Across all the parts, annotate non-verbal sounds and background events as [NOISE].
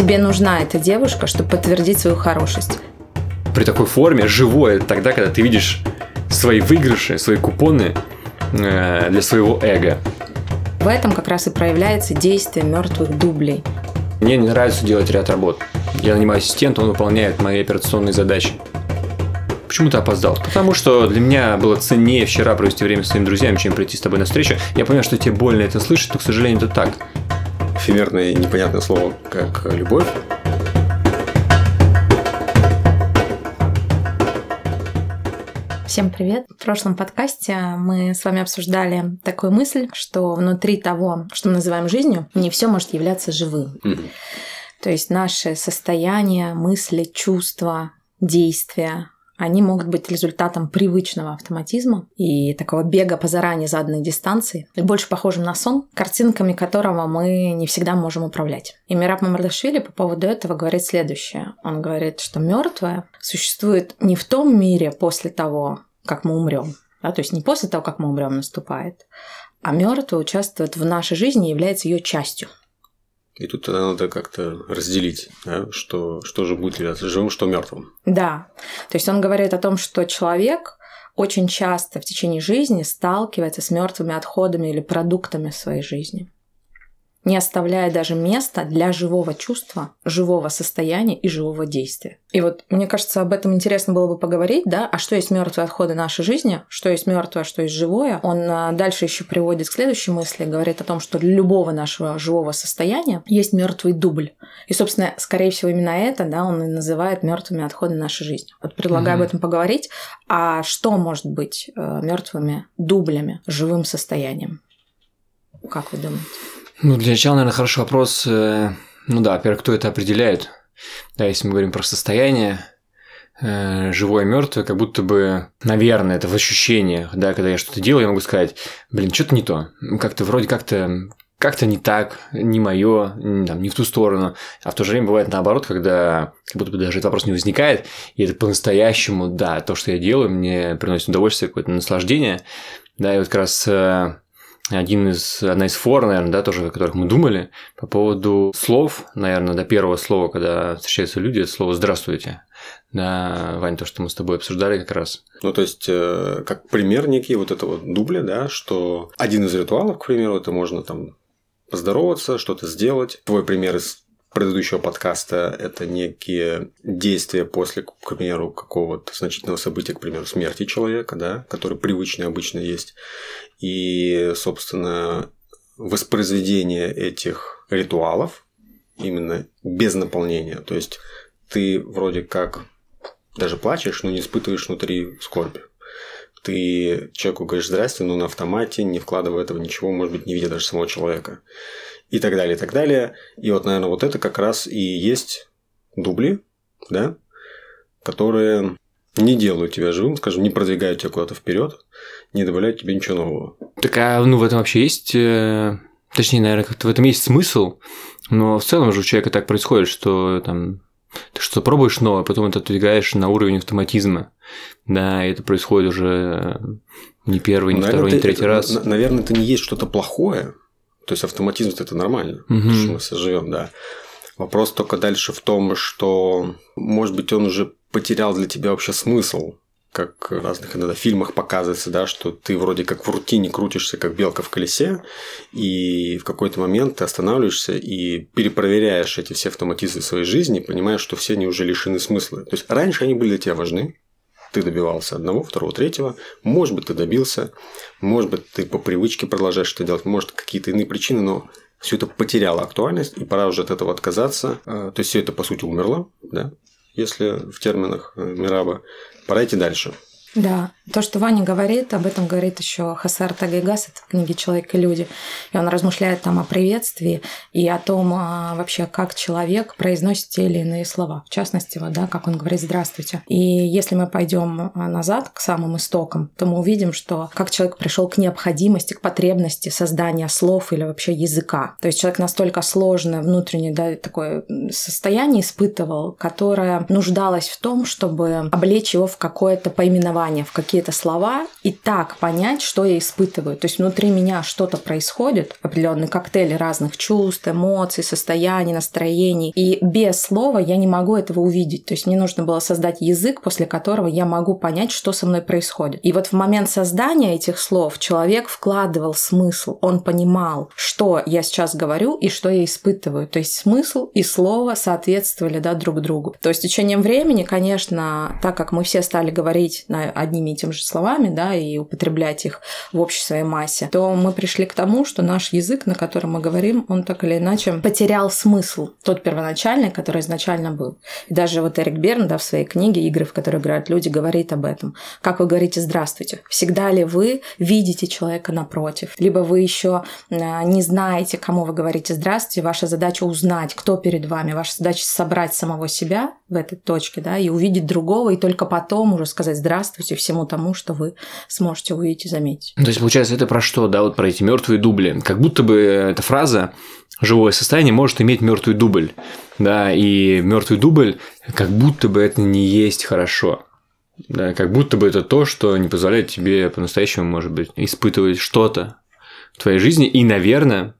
Тебе нужна эта девушка, чтобы подтвердить свою хорошесть. При такой форме живое тогда, когда ты видишь свои выигрыши, свои купоны э, для своего эго. В этом как раз и проявляется действие мертвых дублей. Мне не нравится делать ряд работ. Я нанимаю ассистента, он выполняет мои операционные задачи. Почему ты опоздал? Потому что для меня было ценнее вчера провести время с своими друзьями, чем прийти с тобой на встречу. Я понимаю, что тебе больно это слышать, но, к сожалению, это так. Эфемерное и непонятное слово, как любовь. Всем привет! В прошлом подкасте мы с вами обсуждали такую мысль, что внутри того, что мы называем жизнью, не все может являться живым. Mm-hmm. То есть наши состояния, мысли, чувства, действия, они могут быть результатом привычного автоматизма и такого бега по заранее заданной дистанции, больше похожим на сон, картинками которого мы не всегда можем управлять. И Мираб Мамардашвили по поводу этого говорит следующее. Он говорит, что мертвое существует не в том мире после того, как мы умрем, да, то есть не после того, как мы умрем, наступает, а мертвое участвует в нашей жизни и является ее частью. И тут надо как-то разделить, да, что, что же будет являться живым, что мертвым. Да. То есть он говорит о том, что человек очень часто в течение жизни сталкивается с мертвыми отходами или продуктами своей жизни не оставляя даже места для живого чувства, живого состояния и живого действия. И вот мне кажется, об этом интересно было бы поговорить, да, а что есть мертвые отходы нашей жизни, что есть мертвое, а что есть живое. Он а, дальше еще приводит к следующей мысли, говорит о том, что для любого нашего живого состояния есть мертвый дубль. И, собственно, скорее всего, именно это, да, он и называет мертвыми отходами нашей жизни. Вот предлагаю mm-hmm. об этом поговорить. А что может быть э, мертвыми дублями, живым состоянием? Как вы думаете? Ну, для начала, наверное, хороший вопрос. Э, ну да, во-первых, кто это определяет? Да, если мы говорим про состояние, э, живое, мертвое, как будто бы, наверное, это в ощущениях, да, когда я что-то делаю, я могу сказать, блин, что-то не то, как-то вроде как-то как-то не так, не мое, не в ту сторону. А в то же время бывает наоборот, когда как будто бы даже этот вопрос не возникает, и это по-настоящему, да, то, что я делаю, мне приносит удовольствие, какое-то наслаждение. Да, и вот как раз э, один из, одна из фор, наверное, да, тоже, о которых мы думали, по поводу слов, наверное, до первого слова, когда встречаются люди, это слово «здравствуйте». Да, Вань, то, что мы с тобой обсуждали как раз. Ну, то есть, э, как пример некий вот этого дубля, да, что один из ритуалов, к примеру, это можно там поздороваться, что-то сделать. Твой пример из предыдущего подкаста это некие действия после, к примеру, какого-то значительного события, к примеру, смерти человека, да, который привычный обычно есть. И, собственно, воспроизведение этих ритуалов именно без наполнения. То есть ты вроде как даже плачешь, но не испытываешь внутри скорби. Ты человеку говоришь здрасте, но на автомате, не вкладывая этого ничего, может быть, не видя даже самого человека и так далее, и так далее. И вот, наверное, вот это как раз и есть дубли, да, которые не делают тебя живым, скажем, не продвигают тебя куда-то вперед, не добавляют тебе ничего нового. Так а ну в этом вообще есть, э, точнее, наверное, как-то в этом есть смысл, но в целом же у человека так происходит, что там ты что пробуешь новое, потом это отодвигаешь на уровень автоматизма. Да, и это происходит уже не первый, не наверное, второй, не третий раз. Наверное, это не есть что-то плохое, то есть автоматизм это нормально, угу. потому что мы все живем, да. Вопрос только дальше в том, что, может быть, он уже потерял для тебя вообще смысл, как в разных иногда фильмах показывается, да, что ты вроде как в рутине крутишься, как белка в колесе, и в какой-то момент ты останавливаешься и перепроверяешь эти все автоматизмы своей жизни, понимаешь, что все они уже лишены смысла. То есть раньше они были для тебя важны, ты добивался одного, второго, третьего. Может быть, ты добился. Может быть, ты по привычке продолжаешь это делать. Может, какие-то иные причины, но все это потеряло актуальность, и пора уже от этого отказаться. А, то есть, все это, по сути, умерло, да? Если в терминах э, Мираба. Пора идти дальше. Да, то, что Ваня говорит, об этом говорит еще Хасар Тагайгас, это в книге «Человек и люди». И он размышляет там о приветствии и о том а, вообще, как человек произносит те или иные слова. В частности, вот, да, как он говорит «здравствуйте». И если мы пойдем а, назад к самым истокам, то мы увидим, что как человек пришел к необходимости, к потребности создания слов или вообще языка. То есть человек настолько сложное внутреннее да, такое состояние испытывал, которое нуждалось в том, чтобы облечь его в какое-то поименование основания в какие-то слова и так понять, что я испытываю. То есть внутри меня что-то происходит, определенный коктейль разных чувств, эмоций, состояний, настроений. И без слова я не могу этого увидеть. То есть мне нужно было создать язык, после которого я могу понять, что со мной происходит. И вот в момент создания этих слов человек вкладывал смысл. Он понимал, что я сейчас говорю и что я испытываю. То есть смысл и слово соответствовали да, друг другу. То есть с течением времени, конечно, так как мы все стали говорить на одними и теми же словами, да, и употреблять их в общей своей массе, то мы пришли к тому, что наш язык, на котором мы говорим, он так или иначе потерял смысл, тот первоначальный, который изначально был. И даже вот Эрик Берн, да, в своей книге «Игры, в которые играют люди», говорит об этом. Как вы говорите «здравствуйте»? Всегда ли вы видите человека напротив? Либо вы еще а, не знаете, кому вы говорите «здравствуйте», ваша задача узнать, кто перед вами, ваша задача собрать самого себя в этой точке, да, и увидеть другого, и только потом уже сказать «здравствуйте» всему тому, что вы сможете увидеть и заметить. То есть, получается, это про что, да, вот про эти мертвые дубли. Как будто бы эта фраза живое состояние может иметь мертвый дубль, да, и мертвый дубль, как будто бы это не есть хорошо. Да, как будто бы это то, что не позволяет тебе по-настоящему, может быть, испытывать что-то в твоей жизни. И, наверное,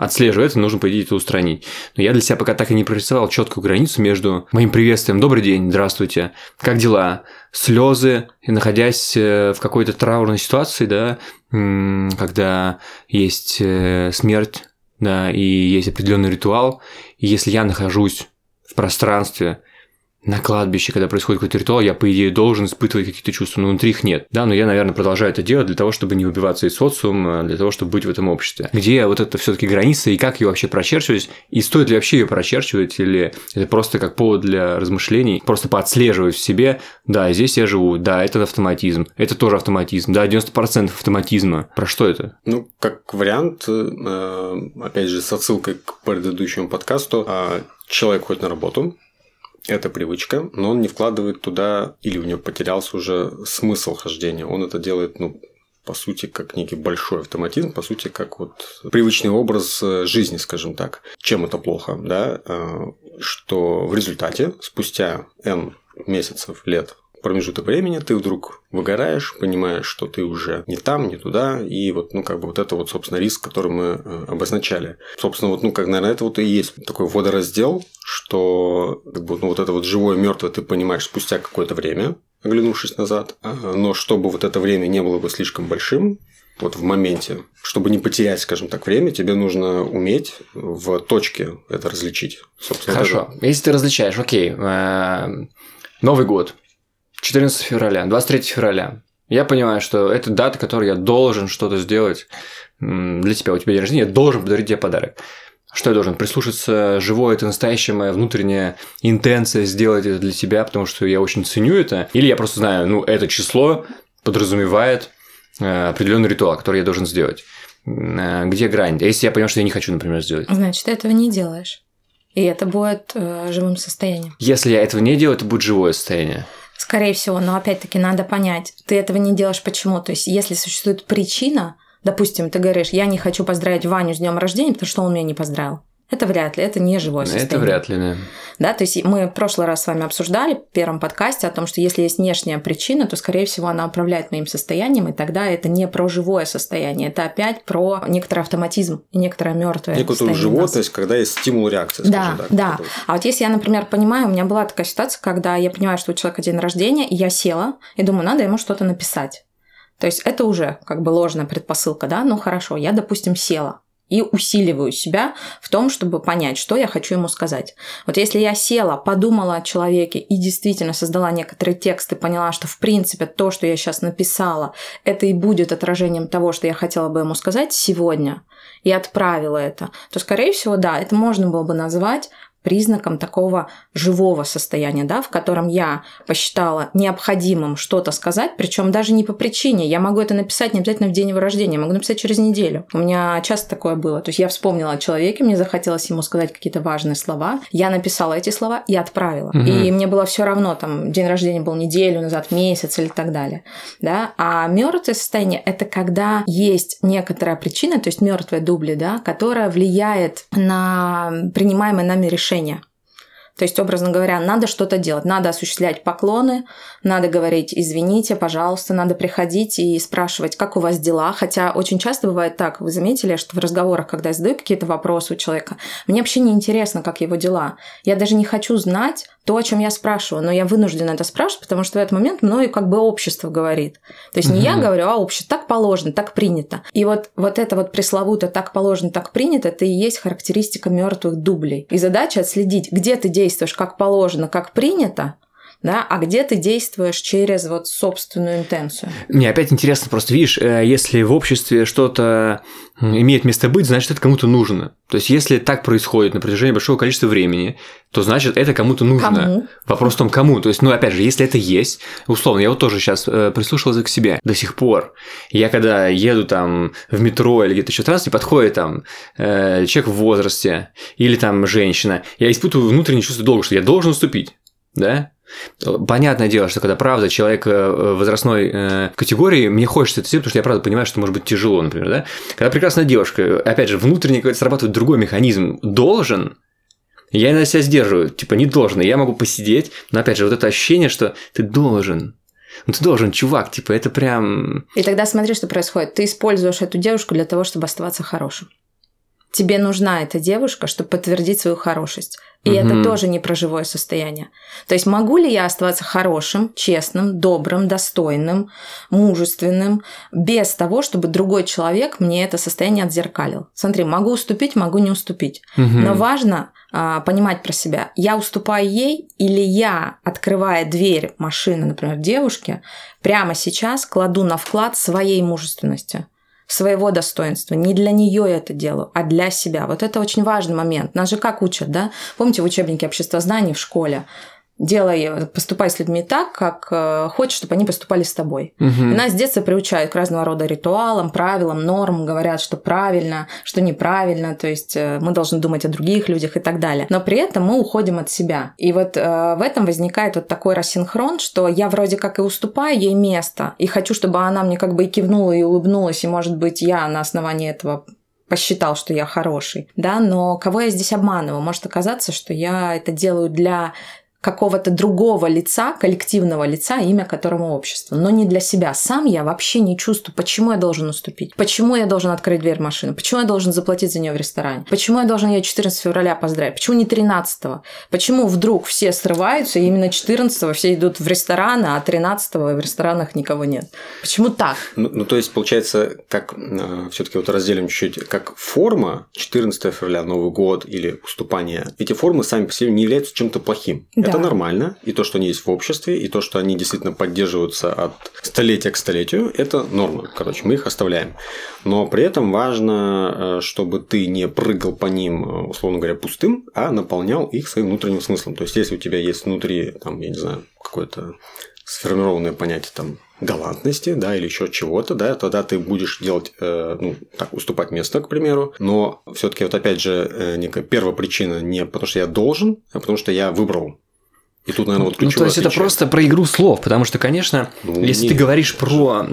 отслеживая это, нужно, по идее, это устранить. Но я для себя пока так и не прорисовал четкую границу между моим приветствием «Добрый день, здравствуйте, как дела?» слезы, находясь э, в какой-то траурной ситуации, да, когда есть э, смерть, да, и есть определенный ритуал, и если я нахожусь в пространстве, на кладбище, когда происходит какой-то ритуал, я, по идее, должен испытывать какие-то чувства, но внутри их нет. Да, но я, наверное, продолжаю это делать для того, чтобы не выбиваться из социума, для того, чтобы быть в этом обществе. Где вот это все таки граница и как ее вообще прочерчивать, и стоит ли вообще ее прочерчивать, или это просто как повод для размышлений, просто поотслеживать в себе, да, здесь я живу, да, это автоматизм, это тоже автоматизм, да, 90% автоматизма. Про что это? Ну, как вариант, э, опять же, с отсылкой к предыдущему подкасту, а, человек ходит на работу, это привычка, но он не вкладывает туда, или у него потерялся уже смысл хождения. Он это делает, ну, по сути, как некий большой автоматизм, по сути, как вот привычный образ э, жизни, скажем так. Чем это плохо, да? Э, что в результате, спустя N месяцев, лет промежуток времени ты вдруг выгораешь, понимаешь, что ты уже не там, не туда, и вот, ну, как бы вот это вот, собственно, риск, который мы э, обозначали. Собственно, вот, ну, как, наверное, это вот и есть такой водораздел, что, как бы, ну, вот это вот живое мертвое ты понимаешь спустя какое-то время, оглянувшись назад, но чтобы вот это время не было бы слишком большим, вот в моменте. Чтобы не потерять, скажем так, время, тебе нужно уметь в точке это различить. Собственно, Хорошо. Это... Если ты различаешь, окей, э, Новый год, 14 февраля, 23 февраля. Я понимаю, что это дата, которой я должен что-то сделать для тебя. У тебя день рождения, я должен подарить тебе подарок. Что я должен? Прислушаться живое, это настоящая моя внутренняя интенция сделать это для тебя, потому что я очень ценю это. Или я просто знаю, ну, это число подразумевает э, определенный ритуал, который я должен сделать. Э, где грань? А если я понимаю, что я не хочу, например, сделать? Значит, ты этого не делаешь. И это будет э, живым состоянием. Если я этого не делаю, это будет живое состояние. Скорее всего, но опять-таки надо понять, ты этого не делаешь почему. То есть, если существует причина, допустим, ты говоришь, я не хочу поздравить Ваню с днем рождения, потому что он меня не поздравил. Это вряд ли, это не живое состояние. Это вряд ли, да. Да, то есть мы в прошлый раз с вами обсуждали в первом подкасте о том, что если есть внешняя причина, то, скорее всего, она управляет моим состоянием, и тогда это не про живое состояние, это опять про некоторый автоматизм и некоторое мертвое Некоторую животность, когда есть стимул реакции, Да, так, да. Который... А вот если я, например, понимаю, у меня была такая ситуация, когда я понимаю, что у человека день рождения, и я села и думаю, надо ему что-то написать. То есть это уже как бы ложная предпосылка, да, ну хорошо, я, допустим, села и усиливаю себя в том, чтобы понять, что я хочу ему сказать. Вот если я села, подумала о человеке и действительно создала некоторые тексты, поняла, что в принципе то, что я сейчас написала, это и будет отражением того, что я хотела бы ему сказать сегодня, и отправила это, то, скорее всего, да, это можно было бы назвать признаком такого живого состояния, да, в котором я посчитала необходимым что-то сказать, причем даже не по причине. Я могу это написать не обязательно в день его рождения, могу написать через неделю. У меня часто такое было. То есть я вспомнила о человеке, мне захотелось ему сказать какие-то важные слова. Я написала эти слова и отправила. Угу. И мне было все равно, там, день рождения был неделю назад, месяц или так далее. Да? А мертвое состояние это когда есть некоторая причина, то есть мертвые дубли, да, которая влияет на принимаемое нами решение решения. То есть, образно говоря, надо что-то делать, надо осуществлять поклоны, надо говорить «извините, пожалуйста», надо приходить и спрашивать, как у вас дела. Хотя очень часто бывает так, вы заметили, что в разговорах, когда я задаю какие-то вопросы у человека, мне вообще не интересно, как его дела. Я даже не хочу знать то, о чем я спрашиваю, но я вынуждена это спрашивать, потому что в этот момент мною как бы общество говорит. То есть не я говорю, а общество так положено, так принято. И вот, вот это вот пресловуто так положено, так принято, это и есть характеристика мертвых дублей. И задача отследить, где ты действуешь как положено, как принято, да, а где ты действуешь через вот собственную интенцию. Мне опять интересно, просто видишь, э, если в обществе что-то имеет место быть, значит, это кому-то нужно. То есть, если так происходит на протяжении большого количества времени, то значит, это кому-то нужно. Кому? Вопрос в том, кому. То есть, ну, опять же, если это есть, условно, я вот тоже сейчас э, прислушивался к себе до сих пор. Я когда еду там в метро или где-то еще транспорте, подходит там э, человек в возрасте или там женщина, я испытываю внутреннее чувство долга, что я должен уступить. Да? Понятное дело, что когда правда человек э, возрастной э, категории, мне хочется это сделать, потому что я правда понимаю, что может быть тяжело, например, да? Когда прекрасная девушка, опять же, внутренне какой-то срабатывает другой механизм, должен, я иногда себя сдерживаю, типа не должен, я могу посидеть, но опять же, вот это ощущение, что ты должен, ну ты должен, чувак, типа это прям... И тогда смотри, что происходит. Ты используешь эту девушку для того, чтобы оставаться хорошим. Тебе нужна эта девушка, чтобы подтвердить свою хорошесть. И угу. это тоже не про живое состояние. То есть могу ли я оставаться хорошим, честным, добрым, достойным, мужественным, без того, чтобы другой человек мне это состояние отзеркалил? Смотри, могу уступить, могу не уступить. Угу. Но важно а, понимать про себя. Я уступаю ей или я, открывая дверь машины, например, девушке, прямо сейчас кладу на вклад своей мужественности своего достоинства. Не для нее это делаю, а для себя. Вот это очень важный момент. Нас же как учат, да? Помните в учебнике обществознания в школе? Делай, поступай с людьми так, как э, хочешь, чтобы они поступали с тобой. Угу. И нас с детства приучают к разного рода ритуалам, правилам, нормам, говорят, что правильно, что неправильно, то есть э, мы должны думать о других людях и так далее. Но при этом мы уходим от себя. И вот э, в этом возникает вот такой рассинхрон, что я вроде как и уступаю ей место, и хочу, чтобы она мне как бы и кивнула, и улыбнулась, и, может быть, я на основании этого посчитал, что я хороший, да, но кого я здесь обманываю? Может оказаться, что я это делаю для какого-то другого лица, коллективного лица, имя которому общество, но не для себя. Сам я вообще не чувствую, почему я должен уступить, почему я должен открыть дверь машины, почему я должен заплатить за нее в ресторане, почему я должен ее 14 февраля поздравить, почему не 13 почему вдруг все срываются, и именно 14 все идут в рестораны, а 13 в ресторанах никого нет. Почему так? Ну, ну то есть, получается, как э, все-таки вот разделим чуть-чуть, как форма 14 февраля, Новый год или уступание, эти формы сами по себе не являются чем-то плохим. Да. Это нормально. И то, что они есть в обществе, и то, что они действительно поддерживаются от столетия к столетию, это норма. Короче, мы их оставляем. Но при этом важно, э, чтобы ты не прыгал по ним, э, условно говоря, пустым, а наполнял их своим внутренним смыслом. То есть, если у тебя есть внутри, там, я не знаю, какое-то сформированное понятие там галантности, да, или еще чего-то, да, тогда ты будешь делать, э, ну, так, уступать место, к примеру. Но все-таки вот опять же, э, некая первая причина не потому, что я должен, а потому что я выбрал и тут, наверное, вот ключевое Ну, то есть, отличие. это просто про игру слов, потому что, конечно, ну, если нет, ты говоришь про...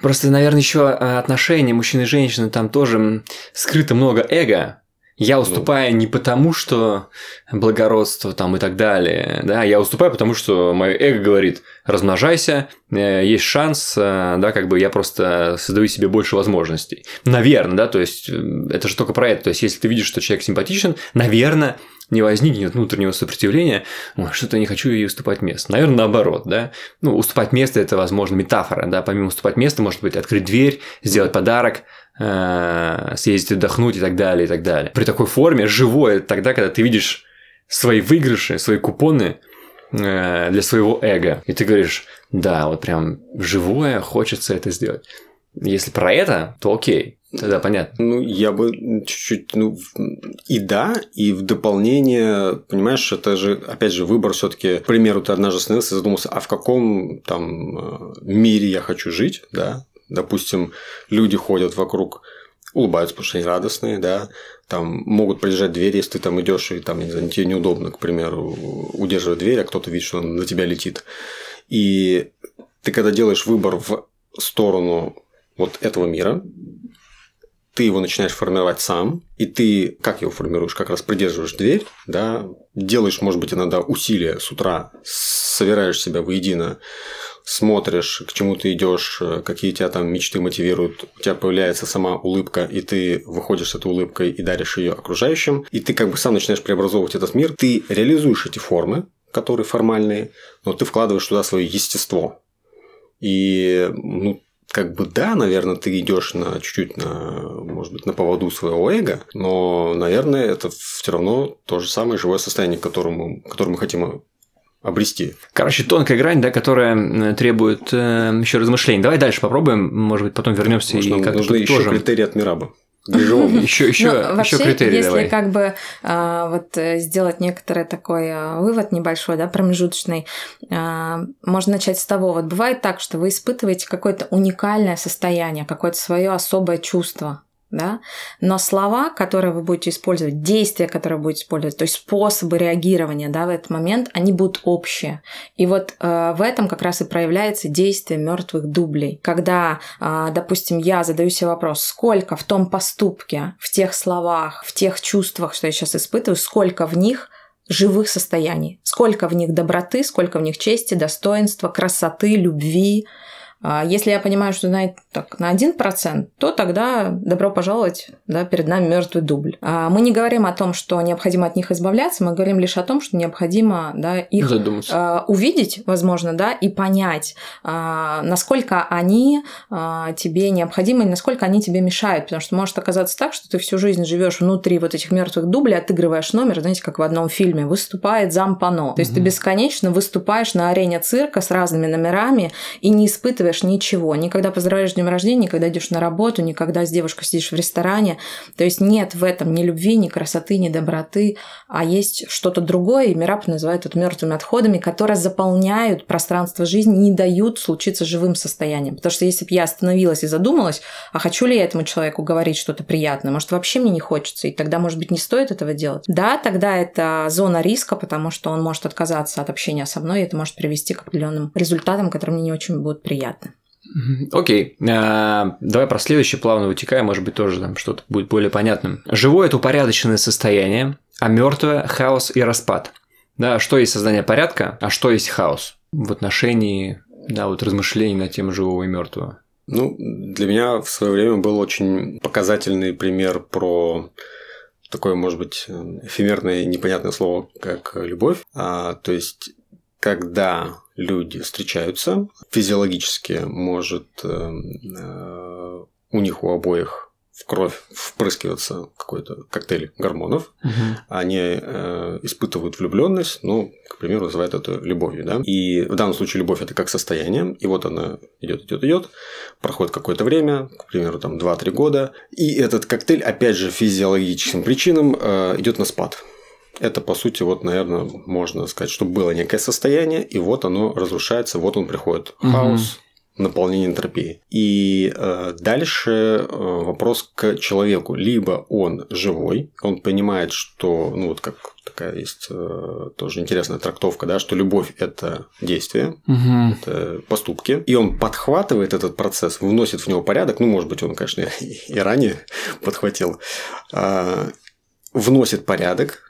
Просто, наверное, еще э, отношения мужчины и женщины, там тоже скрыто много эго, я ну. уступаю ну. не потому, что благородство там и так далее, да, я уступаю потому, что мое эго говорит, размножайся, э, есть шанс, э, да, как бы я просто создаю себе больше возможностей. Наверное, да, то есть это же только про это, то есть если ты видишь, что человек симпатичен, наверное, не возникнет внутреннего сопротивления, что-то не хочу ей уступать место. Наверное, наоборот, да. Ну, уступать место – это, возможно, метафора, да. Помимо уступать место, может быть, открыть дверь, сделать подарок, э, съездить отдохнуть и так далее, и так далее. При такой форме живое тогда, когда ты видишь свои выигрыши, свои купоны э, для своего эго. И ты говоришь, да, вот прям живое, хочется это сделать. Если про это, то окей. Тогда понятно. Ну, я бы чуть-чуть, ну, и да, и в дополнение, понимаешь, это же, опять же, выбор все таки К примеру, ты однажды остановился и задумался, а в каком там э, мире я хочу жить, да? Допустим, люди ходят вокруг улыбаются, потому что они радостные, да, там могут прилежать двери, если ты там идешь и там, не знаю, тебе неудобно, к примеру, удерживать дверь, а кто-то видит, что он на тебя летит. И ты когда делаешь выбор в сторону вот этого мира, ты его начинаешь формировать сам, и ты как его формируешь? Как раз придерживаешь дверь, да, делаешь, может быть, иногда усилия с утра, собираешь себя воедино, смотришь, к чему ты идешь, какие тебя там мечты мотивируют, у тебя появляется сама улыбка, и ты выходишь с этой улыбкой и даришь ее окружающим, и ты как бы сам начинаешь преобразовывать этот мир, ты реализуешь эти формы, которые формальные, но ты вкладываешь туда свое естество. И ну, как бы да, наверное, ты идешь на чуть-чуть на, может быть, на поводу своего эго, но, наверное, это все равно то же самое живое состояние, к которому, которое мы хотим обрести. Короче, тонкая грань, да, которая требует э, еще размышлений. Давай дальше попробуем, может быть, потом вернемся и как-то нужны еще тоже. критерии от Мираба. Еще, еще, [LAUGHS] Ну, еще критерии если давай. как бы а, вот э, сделать некоторый такой а, вывод небольшой, да, промежуточный, а, можно начать с того, вот бывает так, что вы испытываете какое-то уникальное состояние, какое-то свое особое чувство, да, но слова, которые вы будете использовать, действия, которые вы будете использовать, то есть способы реагирования, да, в этот момент, они будут общие. И вот э, в этом как раз и проявляется действие мертвых дублей. Когда, э, допустим, я задаю себе вопрос, сколько в том поступке, в тех словах, в тех чувствах, что я сейчас испытываю, сколько в них живых состояний, сколько в них доброты, сколько в них чести, достоинства, красоты, любви, Если я понимаю, что на, так, на 1%, то тогда добро пожаловать, да, перед нами мертвый дубль. А Мы не говорим о том, что необходимо от них избавляться, мы говорим лишь о том, что необходимо да, их Задуматься. а, увидеть, возможно, да, и понять, а, насколько они а, тебе необходимы, насколько они тебе мешают. Потому что может оказаться так, что ты всю жизнь живешь внутри вот этих мертвых дублей, отыгрываешь номер, знаете, как в одном фильме, выступает зампано. То есть ты Мгм. бесконечно выступаешь на арене цирка с разными номерами и не испытываешь ничего. Никогда поздравляешь с днем рождения, никогда идешь на работу, никогда с девушкой сидишь в ресторане. То есть нет в этом ни любви, ни красоты, ни доброты, а есть что-то другое, и Мираб называет это мертвыми отходами, которые заполняют пространство жизни, не дают случиться живым состоянием. Потому что если бы я остановилась и задумалась, а хочу ли я этому человеку говорить что-то приятное, может, вообще мне не хочется, и тогда, может быть, не стоит этого делать. Да, тогда это зона риска, потому что он может отказаться от общения со мной, и это может привести к определенным результатам, которые мне не очень будут приятны. Окей, А, давай про следующее плавно вытекая, может быть, тоже там что-то будет более понятным. Живое – это упорядоченное состояние, а мертвое – хаос и распад. Да, что есть создание порядка, а что есть хаос в отношении да, вот размышлений на тему живого и мертвого. Ну, для меня в свое время был очень показательный пример про такое, может быть, эфемерное непонятное слово, как любовь. А, то есть, когда люди встречаются, физиологически может э, э, у них у обоих в кровь впрыскиваться какой-то коктейль гормонов, они э, испытывают влюбленность, ну, к примеру, называют это любовью, да. И в данном случае любовь это как состояние, и вот она идет, идет, идет, проходит какое-то время, к примеру, там 2-3 года, и этот коктейль, опять же, физиологическим причинам э, идет на спад. Это, по сути, вот, наверное, можно сказать, что было некое состояние, и вот оно разрушается, вот он приходит. Мгм. Хаос, наполнение энтропии. И э, дальше э, вопрос к человеку. Либо он живой, он понимает, что, ну вот как такая есть э, тоже интересная трактовка, да, что любовь это действие, Мгм. это поступки, и он подхватывает этот процесс, вносит в него порядок, ну, может быть, он, конечно, [LAUGHS] и ранее подхватил, а, вносит порядок,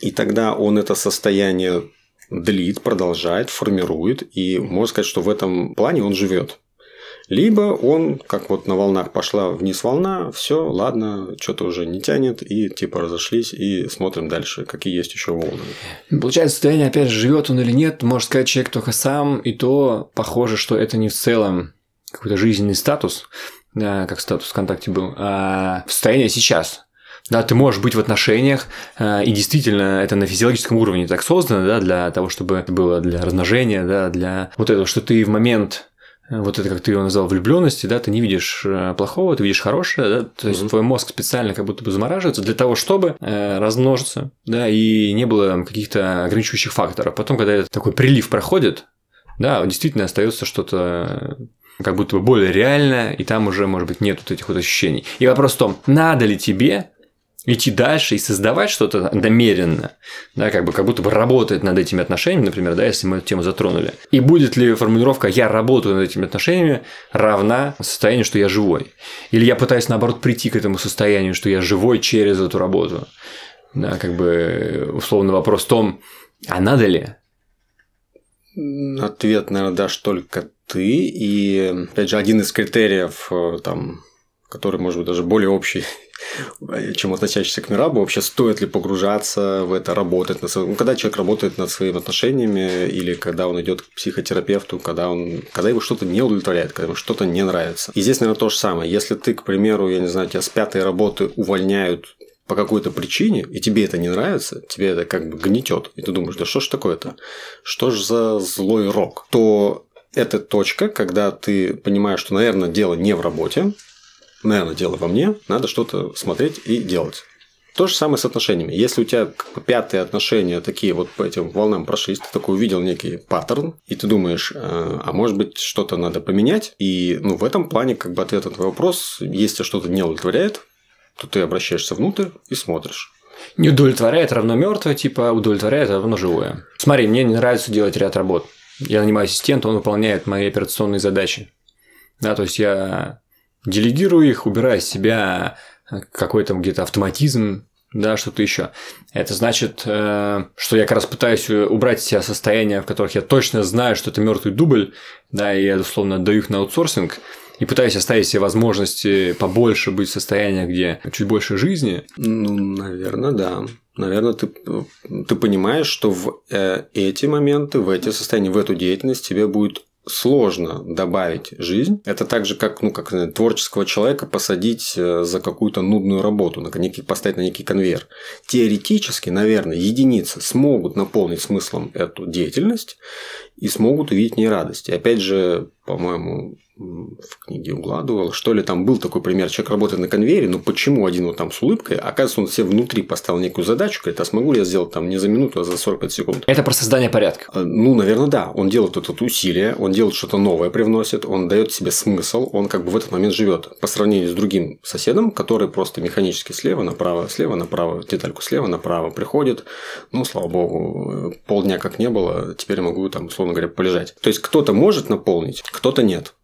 и тогда он это состояние длит, продолжает, формирует, и можно сказать, что в этом плане он живет. Либо он, как вот на волнах пошла вниз волна, все, ладно, что-то уже не тянет, и типа разошлись, и смотрим дальше, какие есть еще волны. Получается, состояние, опять же, живет он или нет, может сказать человек только сам, и то похоже, что это не в целом какой-то жизненный статус, как статус ВКонтакте был, а состояние сейчас. Да, ты можешь быть в отношениях, э, и действительно это на физиологическом уровне так создано, да, для того, чтобы это было для размножения, да, для вот этого, что ты в момент э, вот это, как ты его назвал, влюбленности, да, ты не видишь э, плохого, ты видишь хорошее, да, то есть Мгм. твой мозг специально как будто бы замораживается для того, чтобы э, размножиться, да, и не было каких-то ограничивающих факторов. Потом, когда этот такой прилив проходит, да, действительно остается что-то как будто бы более реальное, и там уже, может быть, нет вот этих вот ощущений. И вопрос в том, надо ли тебе идти дальше и создавать что-то намеренно, да, как бы как будто бы работать над этими отношениями, например, да, если мы эту тему затронули. И будет ли формулировка «я работаю над этими отношениями» равна состоянию, что я живой? Или я пытаюсь, наоборот, прийти к этому состоянию, что я живой через эту работу? Да, как бы условно вопрос в том, а надо ли? Ответ, наверное, дашь только ты. И, опять же, один из критериев, э, там, который, может быть, даже более общий [LAUGHS] чем относящийся к Мирабу, вообще стоит ли погружаться в это, работать над своим... Ну, когда человек работает над своими отношениями, или когда он идет к психотерапевту, когда, он... когда его что-то не удовлетворяет, когда ему что-то не нравится. И здесь, наверное, то же самое. Если ты, к примеру, я не знаю, тебя с пятой работы увольняют по какой-то причине, и тебе это не нравится, тебе это как бы гнетет, и ты думаешь, да что ж такое-то? Что ж за злой рок? То это точка, когда ты понимаешь, что, наверное, дело не в работе, наверное, дело во мне, надо что-то смотреть и делать. То же самое с отношениями. Если у тебя пятые отношения такие вот по этим волнам прошлись, ты такой увидел некий паттерн, и ты думаешь, а, а может быть что-то надо поменять, и ну, в этом плане как бы ответ на твой вопрос, если что-то не удовлетворяет, то ты обращаешься внутрь и смотришь. Не удовлетворяет равно мертвое, типа удовлетворяет равно живое. Смотри, мне не нравится делать ряд работ. Я нанимаю ассистента, он выполняет мои операционные задачи. Да, то есть я делегирую их, убираю из себя какой-то где-то автоматизм, да, что-то еще. Это значит, э, что я как раз пытаюсь убрать из себя состояния, в которых я точно знаю, что это мертвый дубль, да, и я условно отдаю их на аутсорсинг, и пытаюсь оставить себе возможности побольше быть в состоянии, где чуть больше жизни. Ну, наверное, да. Наверное, ты, ты понимаешь, что в э, эти моменты, в эти состояния, в эту деятельность тебе будет сложно добавить жизнь. Это так же, как, ну, как творческого человека посадить э, за какую-то нудную работу, на некий, поставить на некий конвейер. Теоретически, наверное, единицы смогут наполнить смыслом эту деятельность и смогут увидеть в ней радость. И опять же, по-моему, в книге Угладывал, что ли, там был такой пример, человек работает на конвейере, но почему один вот там с улыбкой, оказывается, он себе внутри поставил некую задачу, говорит, а смогу ли я сделать там не за минуту, а за 45 секунд. Это про создание порядка. А, ну, наверное, да. Он делает это усилие, он делает что-то новое, привносит, он дает себе смысл, он как бы в этот момент живет по сравнению с другим соседом, который просто механически слева направо, слева направо, детальку слева направо приходит, ну, слава богу, полдня как не было, теперь могу там, условно говоря, полежать. То есть кто-то может наполнить, кто-то нет.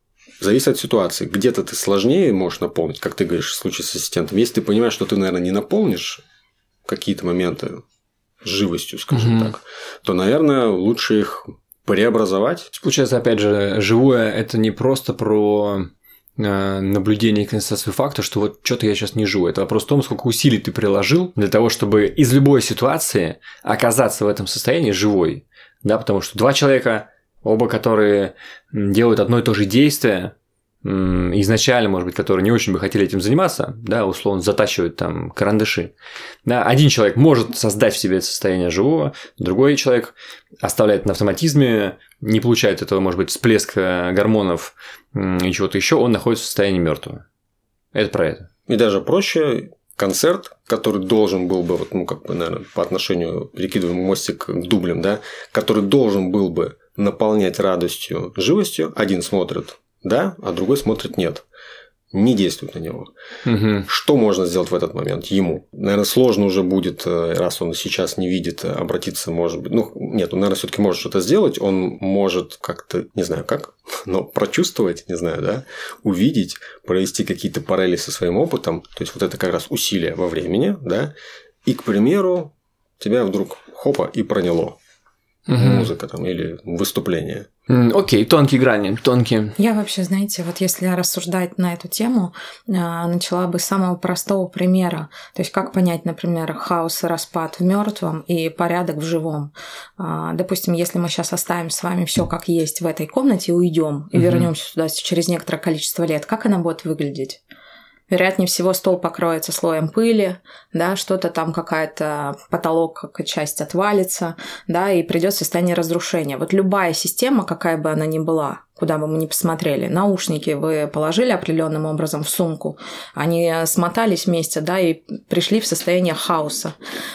Зависит от ситуации. Где-то ты сложнее можешь наполнить, как ты говоришь в случае с ассистентом. Если ты понимаешь, что ты, наверное, не наполнишь какие-то моменты живостью, скажем угу. так, то, наверное, лучше их преобразовать. Получается, опять же, живое – это не просто про э, наблюдение и констатацию факта, что вот что-то я сейчас не живу. Это вопрос в том, сколько усилий ты приложил для того, чтобы из любой ситуации оказаться в этом состоянии живой. Да, потому что два человека оба которые делают одно и то же действие, изначально, может быть, которые не очень бы хотели этим заниматься, да, условно затачивают там карандаши. Да, один человек может создать в себе это состояние живого, другой человек оставляет на автоматизме, не получает этого, может быть, всплеска гормонов и чего-то еще, он находится в состоянии мертвого. Это про это. И даже проще концерт, который должен был бы, вот, ну, как бы, наверное, по отношению, перекидываем мостик к дублям, да, который должен был бы наполнять радостью, живостью, один смотрит да, а другой смотрит нет. Не действует на него. Угу. Что можно сделать в этот момент ему? Наверное, сложно уже будет, э, раз он сейчас не видит, э, обратиться, может быть. Ну, нет, он, наверное, все-таки может что-то сделать. Он может как-то, не знаю как, но прочувствовать, не знаю, да, увидеть, провести какие-то параллели со своим опытом. То есть, вот это как раз усилие во времени, да. И, к примеру, тебя вдруг хопа и проняло угу. музыка там или выступление. Окей, тонкие грани, тонкие. Я вообще, знаете, вот если рассуждать на эту тему, а, начала бы с самого простого примера. То есть, как понять, например, хаос и распад в мертвом и порядок в живом. А, допустим, если мы сейчас оставим с вами все как есть в этой комнате и уйдем, и угу. вернемся сюда через некоторое количество лет, как она будет выглядеть? Вероятнее всего, стол покроется слоем пыли, да, что-то там какая-то потолок, какая часть отвалится, да, и придет состояние разрушения. Вот любая система, какая бы она ни была, куда бы мы ни посмотрели. Наушники вы положили определенным образом в сумку, они смотались вместе, да, и пришли в состояние хаоса,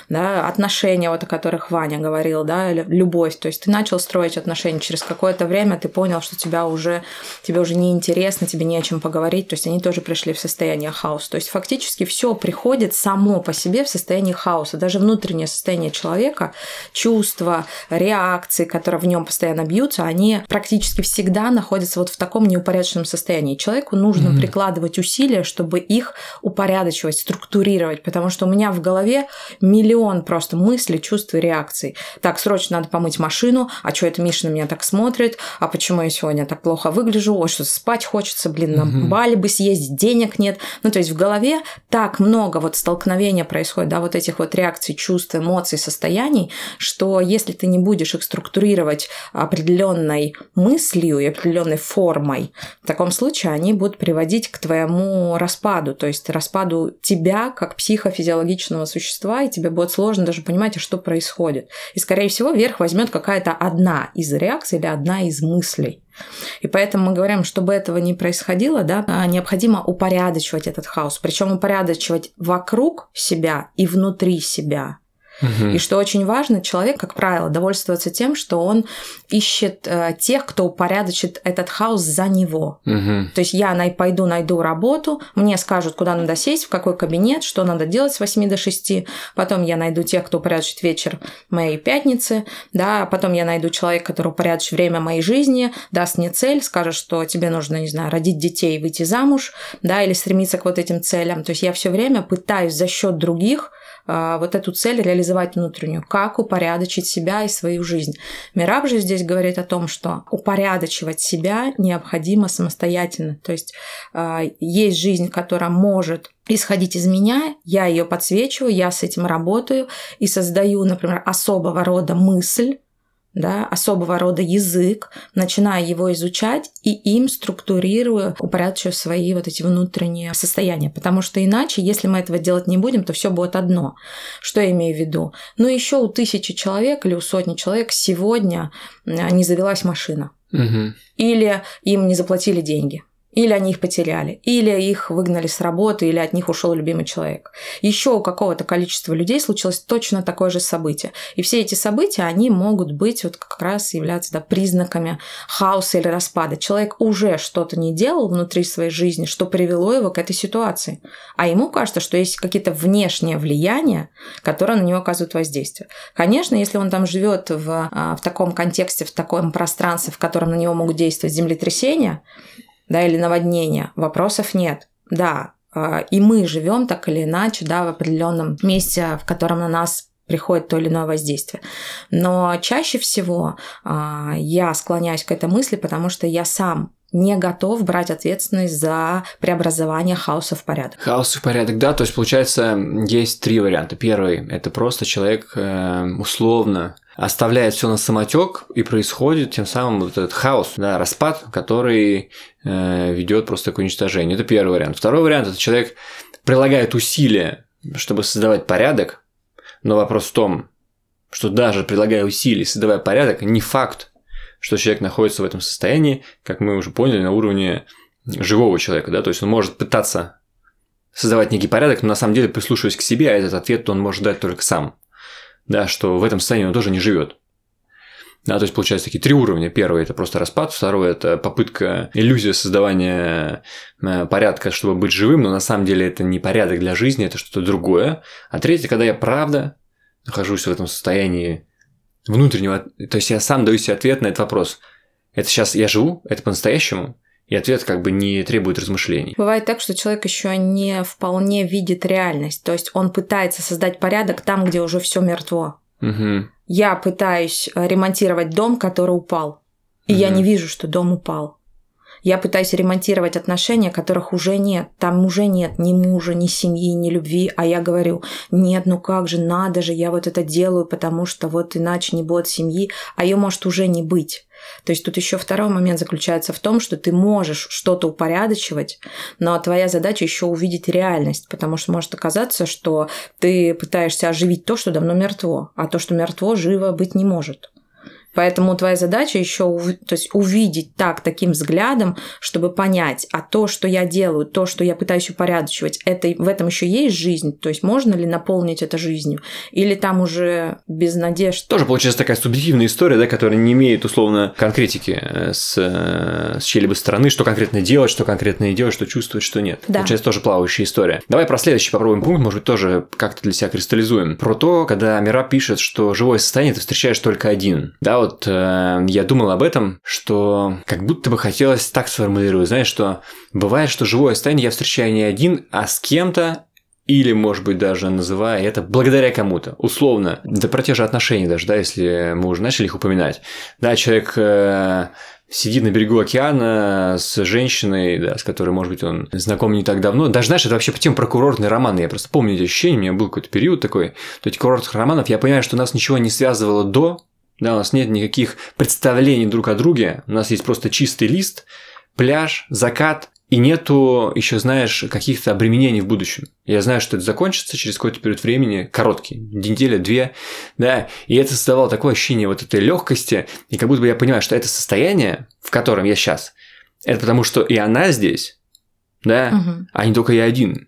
да, отношения, вот о которых Ваня говорил, да, любовь, то есть ты начал строить отношения, через какое-то время ты понял, что тебя уже, тебе уже не интересно, тебе не о чем поговорить, то есть они тоже пришли в состояние хаоса. То есть фактически все приходит само по себе в состоянии хаоса, даже внутреннее состояние человека, чувства, реакции, которые в нем постоянно бьются, они практически всегда находятся вот в таком неупорядоченном состоянии. Человеку нужно mm-hmm. прикладывать усилия, чтобы их упорядочивать, структурировать, потому что у меня в голове миллион просто мыслей, чувств и реакций. Так, срочно надо помыть машину, а что это Миша на меня так смотрит, а почему я сегодня так плохо выгляжу, ой, что спать хочется, блин, на mm-hmm. Бали бы съездить, денег нет. Ну, то есть в голове так много вот столкновения происходит, да, вот этих вот реакций, чувств, эмоций, состояний, что если ты не будешь их структурировать определенной мыслью и определенной формой, в таком случае они будут приводить к твоему распаду, то есть распаду тебя как психофизиологичного существа, и тебе будет сложно даже понимать, что происходит. И, скорее всего, верх возьмет какая-то одна из реакций или одна из мыслей. И поэтому мы говорим, чтобы этого не происходило, да, необходимо упорядочивать этот хаос. Причем упорядочивать вокруг себя и внутри себя. Угу. И что очень важно, человек, как правило, довольствуется тем, что он ищет э, тех, кто упорядочит этот хаос за него. Угу. То есть я най пойду, найду работу, мне скажут, куда надо сесть, в какой кабинет, что надо делать с 8 до 6. Потом я найду тех, кто упорядочит вечер моей пятницы. Да, потом я найду человека, который упорядочит время моей жизни, даст мне цель, скажет, что тебе нужно, не знаю, родить детей, выйти замуж, да, или стремиться к вот этим целям. То есть я все время пытаюсь за счет других вот эту цель реализовать внутреннюю, как упорядочить себя и свою жизнь. Мираб же здесь говорит о том, что упорядочивать себя необходимо самостоятельно. То есть а, есть жизнь, которая может исходить из меня, я ее подсвечиваю, я с этим работаю и создаю, например, особого рода мысль, да, особого рода язык, начинаю его изучать и им структурирую, упорядочиваю свои вот эти внутренние состояния. Потому что иначе, если мы этого делать не будем, то все будет одно. Что я имею в виду? Ну, еще у тысячи человек или у сотни человек сегодня не завелась машина. Угу. Или им не заплатили деньги. Или они их потеряли, или их выгнали с работы, или от них ушел любимый человек. Еще у какого-то количества людей случилось точно такое же событие. И все эти события, они могут быть вот как раз являться да, признаками хаоса или распада. Человек уже что-то не делал внутри своей жизни, что привело его к этой ситуации. А ему кажется, что есть какие-то внешние влияния, которые на него оказывают воздействие. Конечно, если он там живет в, а, в таком контексте, в таком пространстве, в котором на него могут действовать землетрясения, да, или наводнения, вопросов нет. Да, а, и мы живем так или иначе, да, в определенном месте, в котором на нас приходит то или иное воздействие. Но чаще всего а, я склоняюсь к этой мысли, потому что я сам не готов брать ответственность за преобразование хаоса в порядок. Хаос в порядок, да. То есть, получается, есть три варианта. Первый – это просто человек э, условно оставляет все на самотек, и происходит тем самым вот этот хаос, да, распад, который э, ведет просто к уничтожению. Это первый вариант. Второй вариант – это человек прилагает усилия, чтобы создавать порядок, но вопрос в том, что даже прилагая усилия, создавая порядок, не факт, что человек находится в этом состоянии, как мы уже поняли, на уровне живого человека, да, то есть он может пытаться создавать некий порядок, но на самом деле, прислушиваясь к себе, а этот ответ он может дать только сам, да, что в этом состоянии он тоже не живет. Да, то есть получается такие три уровня. Первый это просто распад, второй это попытка, иллюзия создавания э, порядка, чтобы быть живым, но на самом деле это не порядок для жизни, это что-то другое. А третье, когда я правда нахожусь в этом состоянии внутреннего, то есть я сам даю себе ответ на этот вопрос. Это сейчас я живу, это по-настоящему, и ответ как бы не требует размышлений. Бывает так, что человек еще не вполне видит реальность, то есть он пытается создать порядок там, где уже все мертво. Угу. Я пытаюсь ремонтировать дом, который упал, и угу. я не вижу, что дом упал. Я пытаюсь ремонтировать отношения, которых уже нет. Там уже нет ни мужа, ни семьи, ни любви. А я говорю, нет, ну как же, надо же, я вот это делаю, потому что вот иначе не будет семьи, а ее может уже не быть. То есть тут еще второй момент заключается в том, что ты можешь что-то упорядочивать, но твоя задача еще увидеть реальность, потому что может оказаться, что ты пытаешься оживить то, что давно мертво, а то, что мертво, живо быть не может. Поэтому твоя задача еще то есть увидеть так, таким взглядом, чтобы понять, а то, что я делаю, то, что я пытаюсь упорядочивать, это, в этом еще есть жизнь? То есть можно ли наполнить это жизнью? Или там уже без надежд? Тоже получается такая субъективная история, да, которая не имеет условно конкретики э, с, э, с чьей-либо стороны, что конкретно делать, что конкретно не делать, что чувствовать, что нет. Да. Получается тоже плавающая история. Давай про следующий попробуем пункт, может быть, тоже как-то для себя кристаллизуем. Про то, когда Мира пишет, что живое состояние ты встречаешь только один. Да, вот э, я думал об этом, что как будто бы хотелось так сформулировать, знаешь, что бывает, что живое состояние я встречаю не один, а с кем-то, или, может быть, даже называя это благодаря кому-то. Условно, да про те же отношения даже, да, если мы уже начали их упоминать. Да, человек э, сидит на берегу океана с женщиной, да, с которой, может быть, он знаком не так давно. Даже, знаешь, это вообще по тем про курортные романы. Я просто помню эти ощущения, у меня был какой-то период такой. То эти курортных романов, я понимаю, что нас ничего не связывало до, да, у нас нет никаких представлений друг о друге, у нас есть просто чистый лист, пляж, закат, и нету еще, знаешь, каких-то обременений в будущем. Я знаю, что это закончится через какой-то период времени, короткий, неделя, две, да, и это создавало такое ощущение вот этой легкости, и как будто бы я понимаю, что это состояние, в котором я сейчас, это потому что и она здесь, да, угу. а не только я один.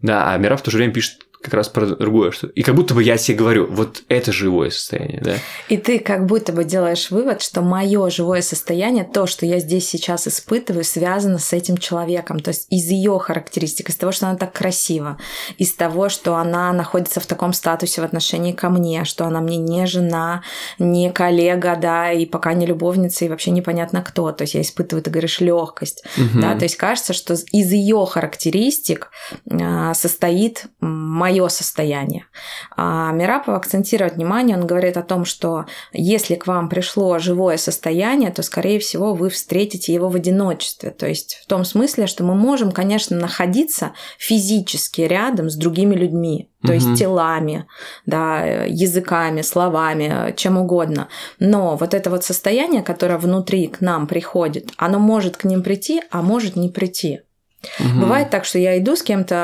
Да, а Мира в то же время пишет как раз про другое, что и как будто бы я себе говорю, вот это живое состояние, да. И ты как будто бы делаешь вывод, что мое живое состояние, то, что я здесь сейчас испытываю, связано с этим человеком, то есть из ее характеристик, из того, что она так красива, из того, что она находится в таком статусе в отношении ко мне, что она мне не жена, не коллега, да, и пока не любовница, и вообще непонятно кто, то есть я испытываю, ты говоришь, легкость, угу. да, то есть кажется, что из ее характеристик а, состоит мое состояние. А Мирапов акцентирует внимание, он говорит о том, что если к вам пришло живое состояние, то, скорее всего, вы встретите его в одиночестве. То есть в том смысле, что мы можем, конечно, находиться физически рядом с другими людьми, то угу. есть телами, да, языками, словами, чем угодно. Но вот это вот состояние, которое внутри к нам приходит, оно может к ним прийти, а может не прийти. Угу. Бывает так, что я иду с кем-то.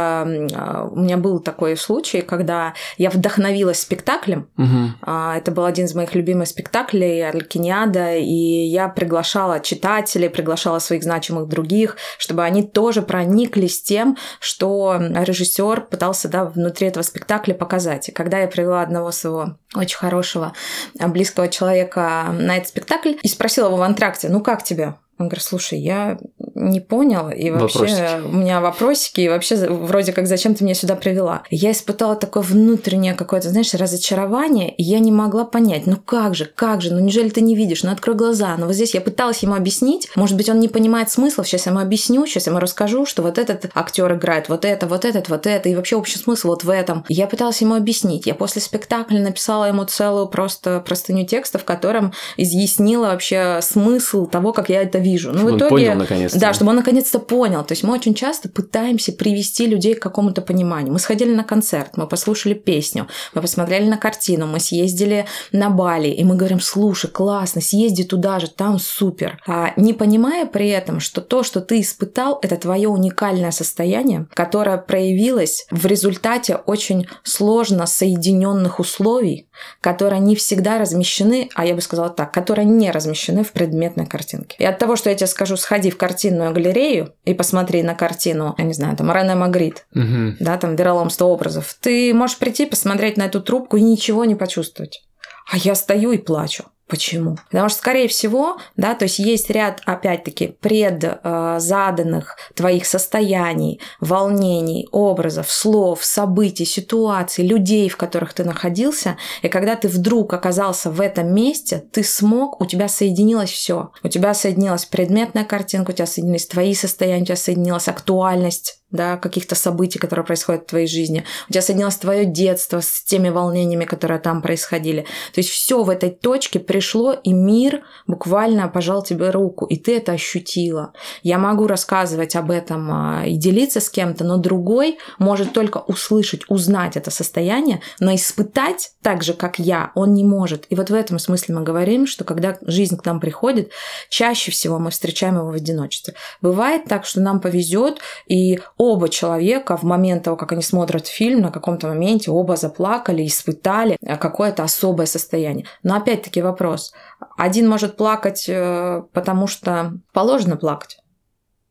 А, у меня был такой случай, когда я вдохновилась спектаклем. Угу. Это был один из моих любимых спектаклей Арлекиниада, и я приглашала читателей, приглашала своих значимых других, чтобы они тоже прониклись тем, что режиссер пытался да, внутри этого спектакля показать. И когда я привела одного своего очень хорошего, близкого человека на этот спектакль и спросила его в антракте, ну как тебе? Он говорит, слушай, я не понял, и вообще вопросики. у меня вопросики, и вообще вроде как зачем ты меня сюда привела. Я испытала такое внутреннее какое-то, знаешь, разочарование, и я не могла понять, ну как же, как же, ну неужели ты не видишь, ну открой глаза. Но вот здесь я пыталась ему объяснить, может быть, он не понимает смысла, сейчас я ему объясню, сейчас я ему расскажу, что вот этот актер играет вот это, вот этот, вот это, и вообще общий смысл вот в этом. Я пыталась ему объяснить. Я после спектакля написала ему целую просто простыню текста, в котором изъяснила вообще смысл того, как я это вижу. Ну, в итоге, он понял наконец-то. Да, чтобы он наконец-то понял. То есть мы очень часто пытаемся привести людей к какому-то пониманию. Мы сходили на концерт, мы послушали песню, мы посмотрели на картину, мы съездили на Бали, и мы говорим, слушай, классно, съезди туда же, там супер. А не понимая при этом, что то, что ты испытал, это твое уникальное состояние, которое проявилось в результате очень сложно соединенных условий, которые не всегда размещены, а я бы сказала так, которые не размещены в предметной картинке. И от того, что я тебе скажу, сходи в картинную галерею и посмотри на картину, я не знаю, там Рене Магрит, угу. да, там вероломство образов, ты можешь прийти, посмотреть на эту трубку и ничего не почувствовать. А я стою и плачу. Почему? Потому что, скорее всего, да, то есть есть ряд, опять-таки, предзаданных э, твоих состояний, волнений, образов, слов, событий, ситуаций, людей, в которых ты находился, и когда ты вдруг оказался в этом месте, ты смог, у тебя соединилось все. У тебя соединилась предметная картинка, у тебя соединились твои состояния, у тебя соединилась актуальность да, каких-то событий, которые происходят в твоей жизни. У тебя соединилось твое детство с теми волнениями, которые там происходили. То есть все в этой точке пришло, и мир буквально пожал тебе руку, и ты это ощутила. Я могу рассказывать об этом а, и делиться с кем-то, но другой может только услышать, узнать это состояние, но испытать так же, как я, он не может. И вот в этом смысле мы говорим, что когда жизнь к нам приходит, чаще всего мы встречаем его в одиночестве. Бывает так, что нам повезет, и оба человека в момент того, как они смотрят фильм, на каком-то моменте оба заплакали, испытали э, какое-то особое состояние. Но опять-таки вопрос. Один может плакать, э, потому что положено плакать.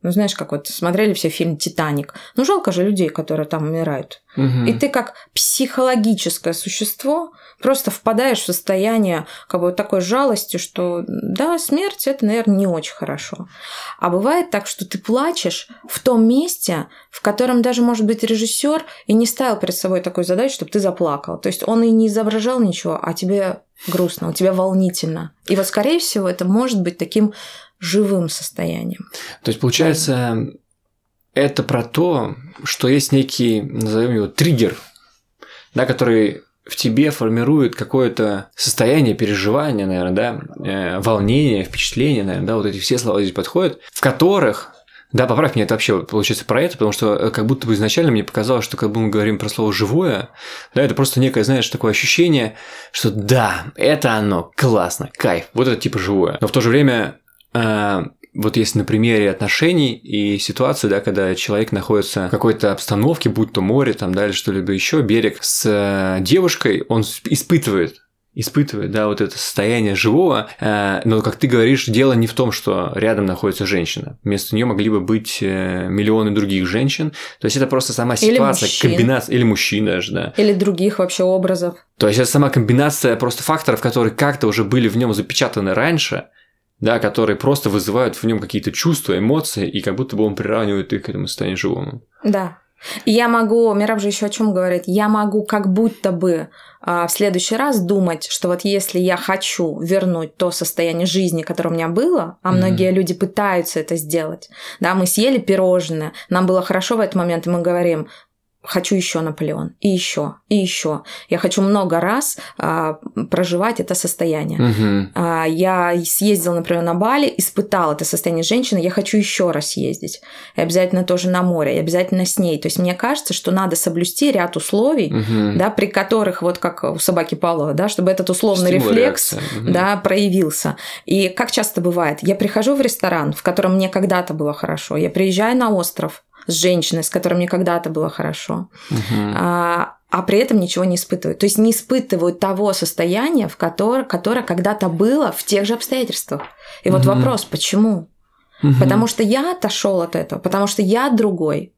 Ну, знаешь, как вот смотрели все фильм «Титаник». Ну, жалко же людей, которые там умирают. Мгм. И ты как психологическое существо просто впадаешь в состояние как бы такой жалости, что да, смерть это, наверное, не очень хорошо. А бывает так, что ты плачешь в том месте, в котором даже, может быть, режиссер и не ставил перед собой такой задачу, чтобы ты заплакал. То есть он и не изображал ничего, а тебе грустно, у тебя волнительно. И вот, скорее всего, это может быть таким живым состоянием. То есть, получается, это про то, что есть некий, назовем его, триггер, да, который в тебе формирует какое-то состояние переживания, наверное, да, э, волнение, впечатление, наверное, да, вот эти все слова здесь подходят, в которых да, поправь меня, это вообще получается про это, потому что э, как будто бы изначально мне показалось, что когда мы говорим про слово «живое», да, это просто некое, знаешь, такое ощущение, что да, это оно, классно, кайф, вот это типа живое. Но в то же время вот если на примере отношений и ситуации, да, когда человек находится в какой-то обстановке, будь то море там, да, или что-либо еще, берег с э, девушкой, он испытывает испытывает, да, вот это состояние живого, э, но, как ты говоришь, дело не в том, что рядом находится женщина. Вместо нее могли бы быть э, миллионы других женщин. То есть это просто сама Или ситуация, мужчин. комбинация, или мужчин даже, да. Или других вообще образов. То есть это сама комбинация просто факторов, которые как-то уже были в нем запечатаны раньше, да, которые просто вызывают в нем какие-то чувства, эмоции, и как будто бы он приравнивает их к этому состоянию живому. Да. И я могу, Мираб же еще о чем говорит, я могу как будто бы а, в следующий раз думать, что вот если я хочу вернуть то состояние жизни, которое у меня было, а Мгм. многие люди пытаются это сделать, да, мы съели пирожное, нам было хорошо в этот момент, и мы говорим, хочу еще Наполеон, и еще, и еще. Я хочу много раз а, проживать это состояние. Мгм. А, Я съездила, например, на Бали, испытала это состояние женщины, я хочу еще раз съездить. И обязательно тоже на море, и обязательно с ней. То есть мне кажется, что надо соблюсти ряд условий, Мгм. да, при которых, вот как у собаки Павлова, да, чтобы этот условный Стимул, рефлекс. Мгм. да, проявился. И как часто бывает, я прихожу в ресторан, в котором мне когда-то было хорошо, я приезжаю на остров с женщиной, с которой мне когда-то было хорошо, Мгм. а, а при этом ничего не испытывают. То есть не испытывают того состояния, в которое, которое когда-то было в тех же обстоятельствах. И вот Мгм. вопрос, почему? Мгм. Потому что я отошел от этого, потому что я другой.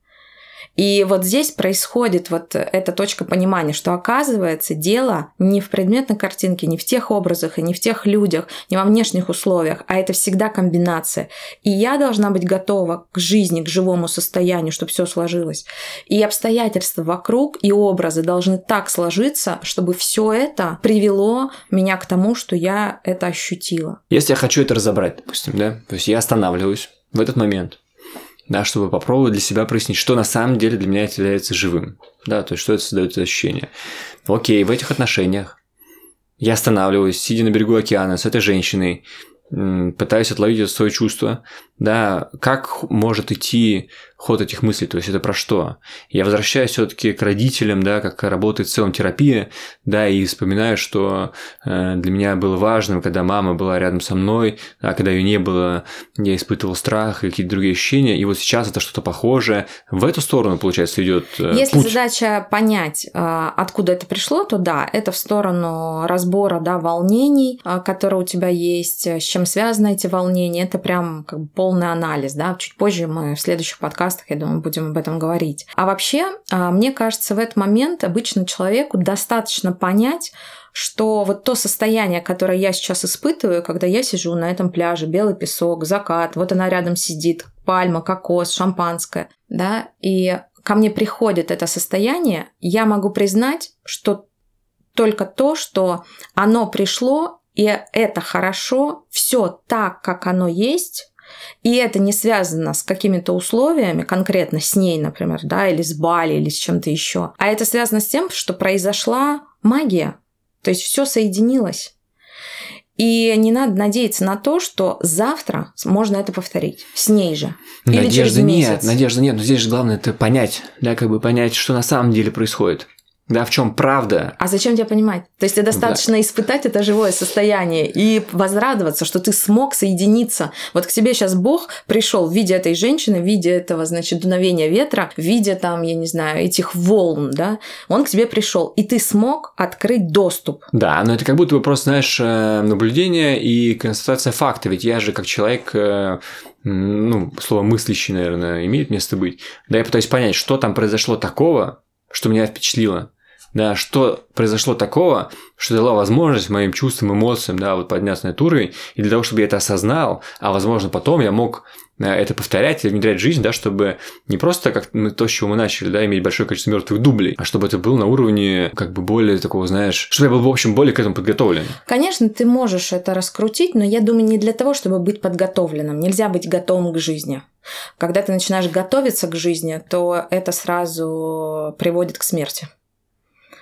И вот здесь происходит вот эта точка понимания, что оказывается дело не в предметной картинке, не в тех образах и не в тех людях, не во внешних условиях, а это всегда комбинация. И я должна быть готова к жизни, к живому состоянию, чтобы все сложилось. И обстоятельства вокруг и образы должны так сложиться, чтобы все это привело меня к тому, что я это ощутила. Если я хочу это разобрать, допустим, да, то есть я останавливаюсь в этот момент, да, чтобы попробовать для себя прояснить, что на самом деле для меня является живым, да, то есть что это создает ощущение. Окей, в этих отношениях я останавливаюсь, сидя на берегу океана с этой женщиной, пытаюсь отловить свое чувство, да, как может идти ход этих мыслей, то есть это про что? Я возвращаюсь все-таки к родителям, да, как работает в целом терапия, да, и вспоминаю, что э, для меня было важным, когда мама была рядом со мной, а когда ее не было, я испытывал страх и какие-то другие ощущения, и вот сейчас это что-то похожее. В эту сторону, получается, идет э, Если путь. задача понять, а, откуда это пришло, то да, это в сторону разбора да, волнений, а, которые у тебя есть, э, с чем связаны эти волнения. Это прям как бы полный анализ. Да? Чуть позже мы в следующих подкастах, я думаю, будем об этом говорить. А вообще, а, мне кажется, в этот момент обычно человеку достаточно понять, что вот то состояние, которое я сейчас испытываю, когда я сижу на этом пляже, белый песок, закат, вот она рядом сидит, пальма, кокос, шампанское, да, и ко мне приходит это состояние, я могу признать, что только то, что оно пришло, и это хорошо, все так, как оно есть, и это не связано с какими-то условиями, конкретно с ней, например, да, или с Бали, или с чем-то еще. А это связано с тем, что произошла магия. То есть все соединилось. И не надо надеяться на то, что завтра можно это повторить с ней же. Или через Надежды нет, месяц. надежды нет, но здесь же главное это понять, да, как бы понять, что на самом деле происходит. Да, в чем правда? А зачем тебе понимать? То есть тебе достаточно да. испытать это живое состояние и возрадоваться, что ты смог соединиться. Вот к тебе сейчас Бог пришел в виде этой женщины, в виде этого, значит, дуновения ветра, в виде там, я не знаю, этих волн, да. Он к тебе пришел, и ты смог открыть доступ. Да, но это как будто бы просто, знаешь, э, наблюдение и констатация факта. Ведь я же как человек э, ну, слово мыслящий, наверное, имеет место быть. Да, я пытаюсь понять, что там произошло такого, что меня впечатлило да, что произошло такого, что дало возможность моим чувствам, эмоциям, да, вот подняться на этот уровень, и для того, чтобы я это осознал, а возможно потом я мог э, это повторять и внедрять в жизнь, да, чтобы не просто как мы, то, с чего мы начали, да, иметь большое количество мертвых дублей, а чтобы это было на уровне как бы более такого, знаешь, чтобы я был, в общем, более к этому подготовлен. Конечно, ты можешь это раскрутить, но я думаю, не для того, чтобы быть подготовленным. Нельзя быть готовым к жизни. Когда ты начинаешь готовиться к жизни, то это сразу приводит к смерти.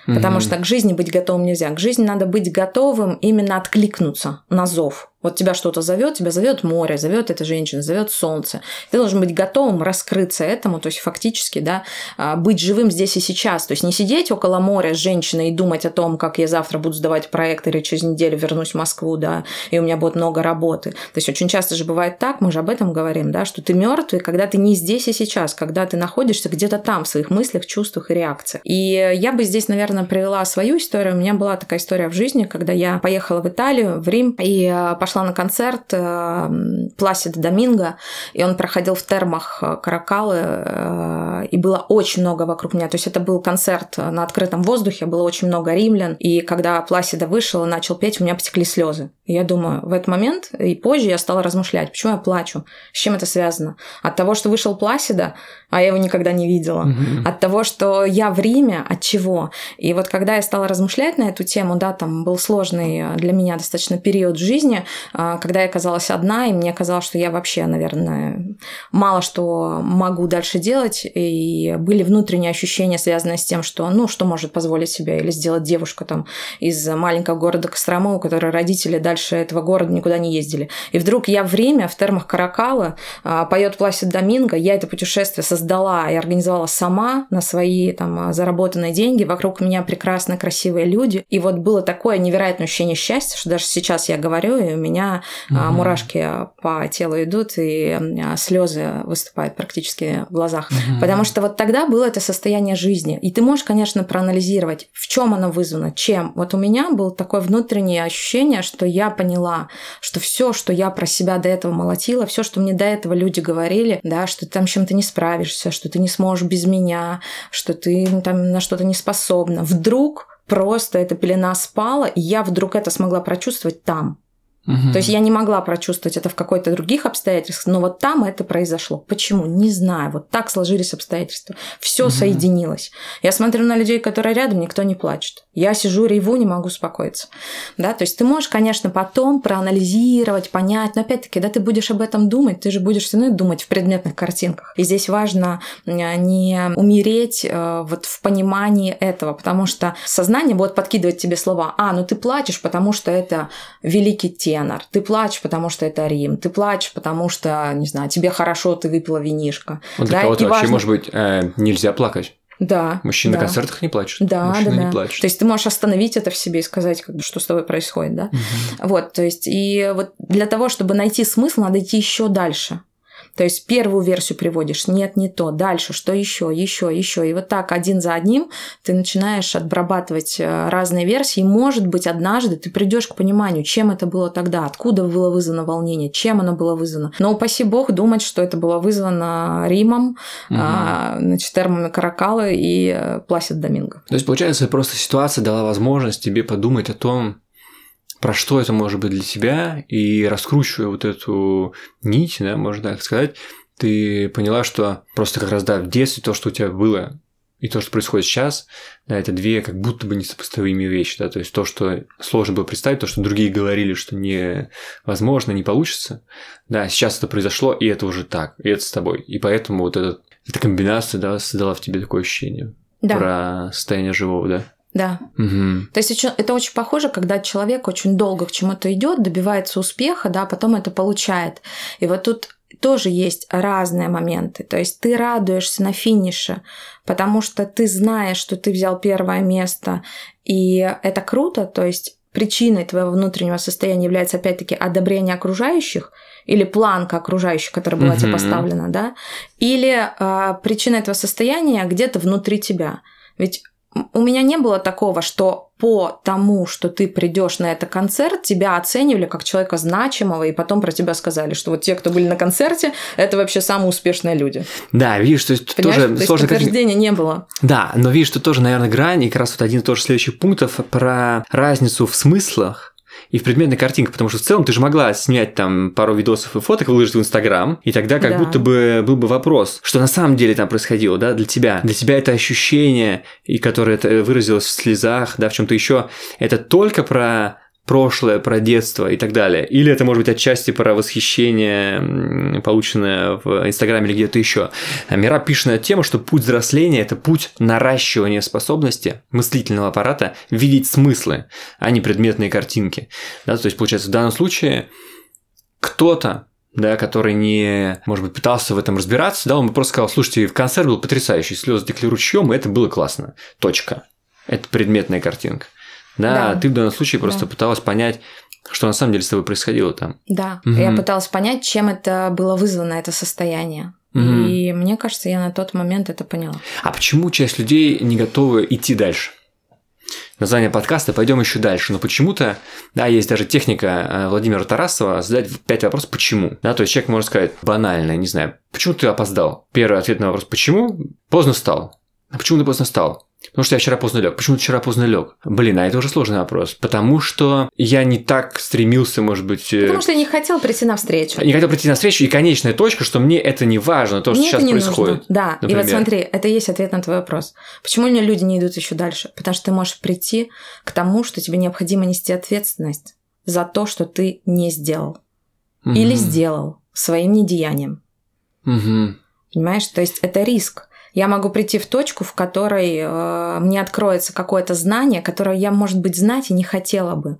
Потому mm-hmm. что к жизни быть готовым нельзя. К жизни надо быть готовым именно откликнуться на зов. Вот тебя что-то зовет, тебя зовет море, зовет эта женщина, зовет солнце. Ты должен быть готовым раскрыться этому, то есть фактически, да, а, быть живым здесь и сейчас. То есть не сидеть около моря с женщиной и думать о том, как я завтра буду сдавать проект или через неделю вернусь в Москву, да, и у меня будет много работы. То есть очень часто же бывает так, мы же об этом говорим, да, что ты мертвый, когда ты не здесь и сейчас, когда ты находишься где-то там в своих мыслях, чувствах и реакциях. И я бы здесь, наверное, привела свою историю. У меня была такая история в жизни, когда я поехала в Италию, в Рим, и а, пошла пошла на концерт э, Пласида Доминго, и он проходил в термах э, Каракалы, э, и было очень много вокруг меня. То есть это был концерт на открытом воздухе, было очень много римлян, и когда Пласида вышел и начал петь, у меня потекли слезы. И я думаю, в этот момент и позже я стала размышлять, почему я плачу, с чем это связано. От того, что вышел Пласида, а я его никогда не видела. От того, что я в Риме, от чего. И вот когда я стала размышлять на эту тему, да, там был сложный для меня достаточно период в жизни, когда я оказалась одна, и мне казалось, что я вообще, наверное, мало что могу дальше делать, и были внутренние ощущения, связанные с тем, что, ну, что может позволить себе или сделать девушка там из маленького города Кострома, у которой родители дальше этого города никуда не ездили. И вдруг я время в термах Каракала а, поет Пласид Доминго, я это путешествие создала и организовала сама на свои там заработанные деньги, вокруг меня прекрасные, красивые люди, и вот было такое невероятное ощущение счастья, что даже сейчас я говорю, и у меня меня угу. мурашки по телу идут, и слезы выступают практически в глазах. Угу. Потому что вот тогда было это состояние жизни. И ты можешь, конечно, проанализировать, в чем оно вызвано, чем. Вот у меня было такое внутреннее ощущение, что я поняла, что все, что я про себя до этого молотила, все, что мне до этого люди говорили, да, что ты там чем-то не справишься, что ты не сможешь без меня, что ты там на что-то не способна. Вдруг просто эта пелена спала, и я вдруг это смогла прочувствовать там. Угу. То есть я не могла прочувствовать это в какой-то других обстоятельствах, но вот там это произошло. Почему? Не знаю. Вот так сложились обстоятельства. Все угу. соединилось. Я смотрю на людей, которые рядом, никто не плачет. Я сижу, реву, не могу успокоиться. Да, то есть ты можешь, конечно, потом проанализировать, понять, но опять-таки, когда ты будешь об этом думать, ты же будешь все равно думать в предметных картинках. И здесь важно не умереть э, вот в понимании этого, потому что сознание будет подкидывать тебе слова, а, ну ты плачешь, потому что это великий текст, тенор. Ты плачешь, потому что это Рим. Ты плачешь, потому что, не знаю, тебе хорошо, ты выпила винишко. Вот для да? кого-то вообще, важно... может быть, э, нельзя плакать. Да. Мужчины да. на концертах не плачут. Да, Мужчины да, да. не плачут. То есть ты можешь остановить это в себе и сказать, как бы, что с тобой происходит, да? Угу. Вот, то есть, и вот для того, чтобы найти смысл, надо идти еще дальше. То есть первую версию приводишь, нет, не то, дальше, что еще, еще, еще. И вот так один за одним ты начинаешь обрабатывать э, разные версии. И, может быть, однажды ты придешь к пониманию, чем это было тогда, откуда было вызвано волнение, чем оно было вызвано. Но упаси бог думать, что это было вызвано Римом, угу. а, значит, термами Каракалы и э, Пласид Доминго. То есть, получается, просто ситуация дала возможность тебе подумать о том, про что это может быть для тебя, и раскручивая вот эту нить, да, можно так сказать, ты поняла, что просто как раз, да, в детстве то, что у тебя было, и то, что происходит сейчас, да, это две как будто бы несопоставимые вещи, да, то есть то, что сложно было представить, то, что другие говорили, что невозможно, не получится, да, сейчас это произошло, и это уже так, и это с тобой, и поэтому вот этот, эта комбинация, да, создала в тебе такое ощущение да. про состояние живого, да. Да. Угу. То есть это очень похоже, когда человек очень долго к чему-то идет, добивается успеха, да, а потом это получает. И вот тут тоже есть разные моменты. То есть ты радуешься на финише, потому что ты знаешь, что ты взял первое место, и это круто. То есть причиной твоего внутреннего состояния является опять-таки одобрение окружающих или планка окружающих, которая была mm-hmm. тебе поставлена, да, или э, причина этого состояния где-то внутри тебя. Ведь у меня не было такого, что по тому, что ты придешь на этот концерт, тебя оценивали как человека значимого, и потом про тебя сказали, что вот те, кто были на концерте, это вообще самые успешные люди. Да, видишь, то есть Понимаешь? тоже то есть сложно... подтверждения не было. Да, но видишь, что тоже, наверное, грань, и как раз вот один тоже следующих пунктов про разницу в смыслах, и в предметной картинке, потому что в целом ты же могла снять там пару видосов и фоток, выложить в Инстаграм, и тогда как Да. будто бы был бы вопрос, что на самом деле там происходило, да, для тебя. Для тебя это ощущение, и которое это выразилось в слезах, да, в чем-то еще, это только про прошлое, про детство и так далее. Или это может быть отчасти про восхищение, полученное в Инстаграме или где-то еще. А Мира пишет на тему, что путь взросления – это путь наращивания способности мыслительного аппарата видеть смыслы, а не предметные картинки. Да, то есть, получается, в данном случае кто-то да, который не, может быть, пытался в этом разбираться, да, он бы просто сказал, слушайте, в концерт был потрясающий, слезы текли ручьем, и это было классно. Точка. Это предметная картинка. Да, Да. ты в данном случае просто Да. пыталась понять, что на самом деле с тобой происходило там. Да, Мгм. я пыталась понять, чем это было вызвано, это состояние. Мгм. И мне кажется, я на тот момент это поняла. А почему часть людей не готовы идти дальше? Название подкаста «Пойдем еще дальше». Но почему-то, да, есть даже техника э, Владимира Тарасова задать пять вопросов «почему?». Да, то есть человек может сказать банально, не знаю, почему ты опоздал? Первый ответ на вопрос «почему?» Поздно встал. А почему ты поздно встал? Потому что я вчера поздно лег. Почему ты вчера поздно лег? Блин, а это уже сложный вопрос. Потому что я не так стремился, может быть... э, Потому что я не хотела прийти на встречу. Не хотел прийти на встречу, и конечная точка, что мне это не важно, то, что Мне сейчас это не происходит. нужно. Да, и например. вот смотри, это и есть ответ на твой вопрос. Почему люди не идут еще дальше? Потому что ты можешь прийти к тому, что тебе необходимо нести ответственность за то, что ты не сделал. Или Мгм. сделал своим недеянием. Мгм. Понимаешь? То есть это риск. Я могу прийти в точку, в которой э, мне откроется какое-то знание, которое я, может быть, знать и не хотела бы.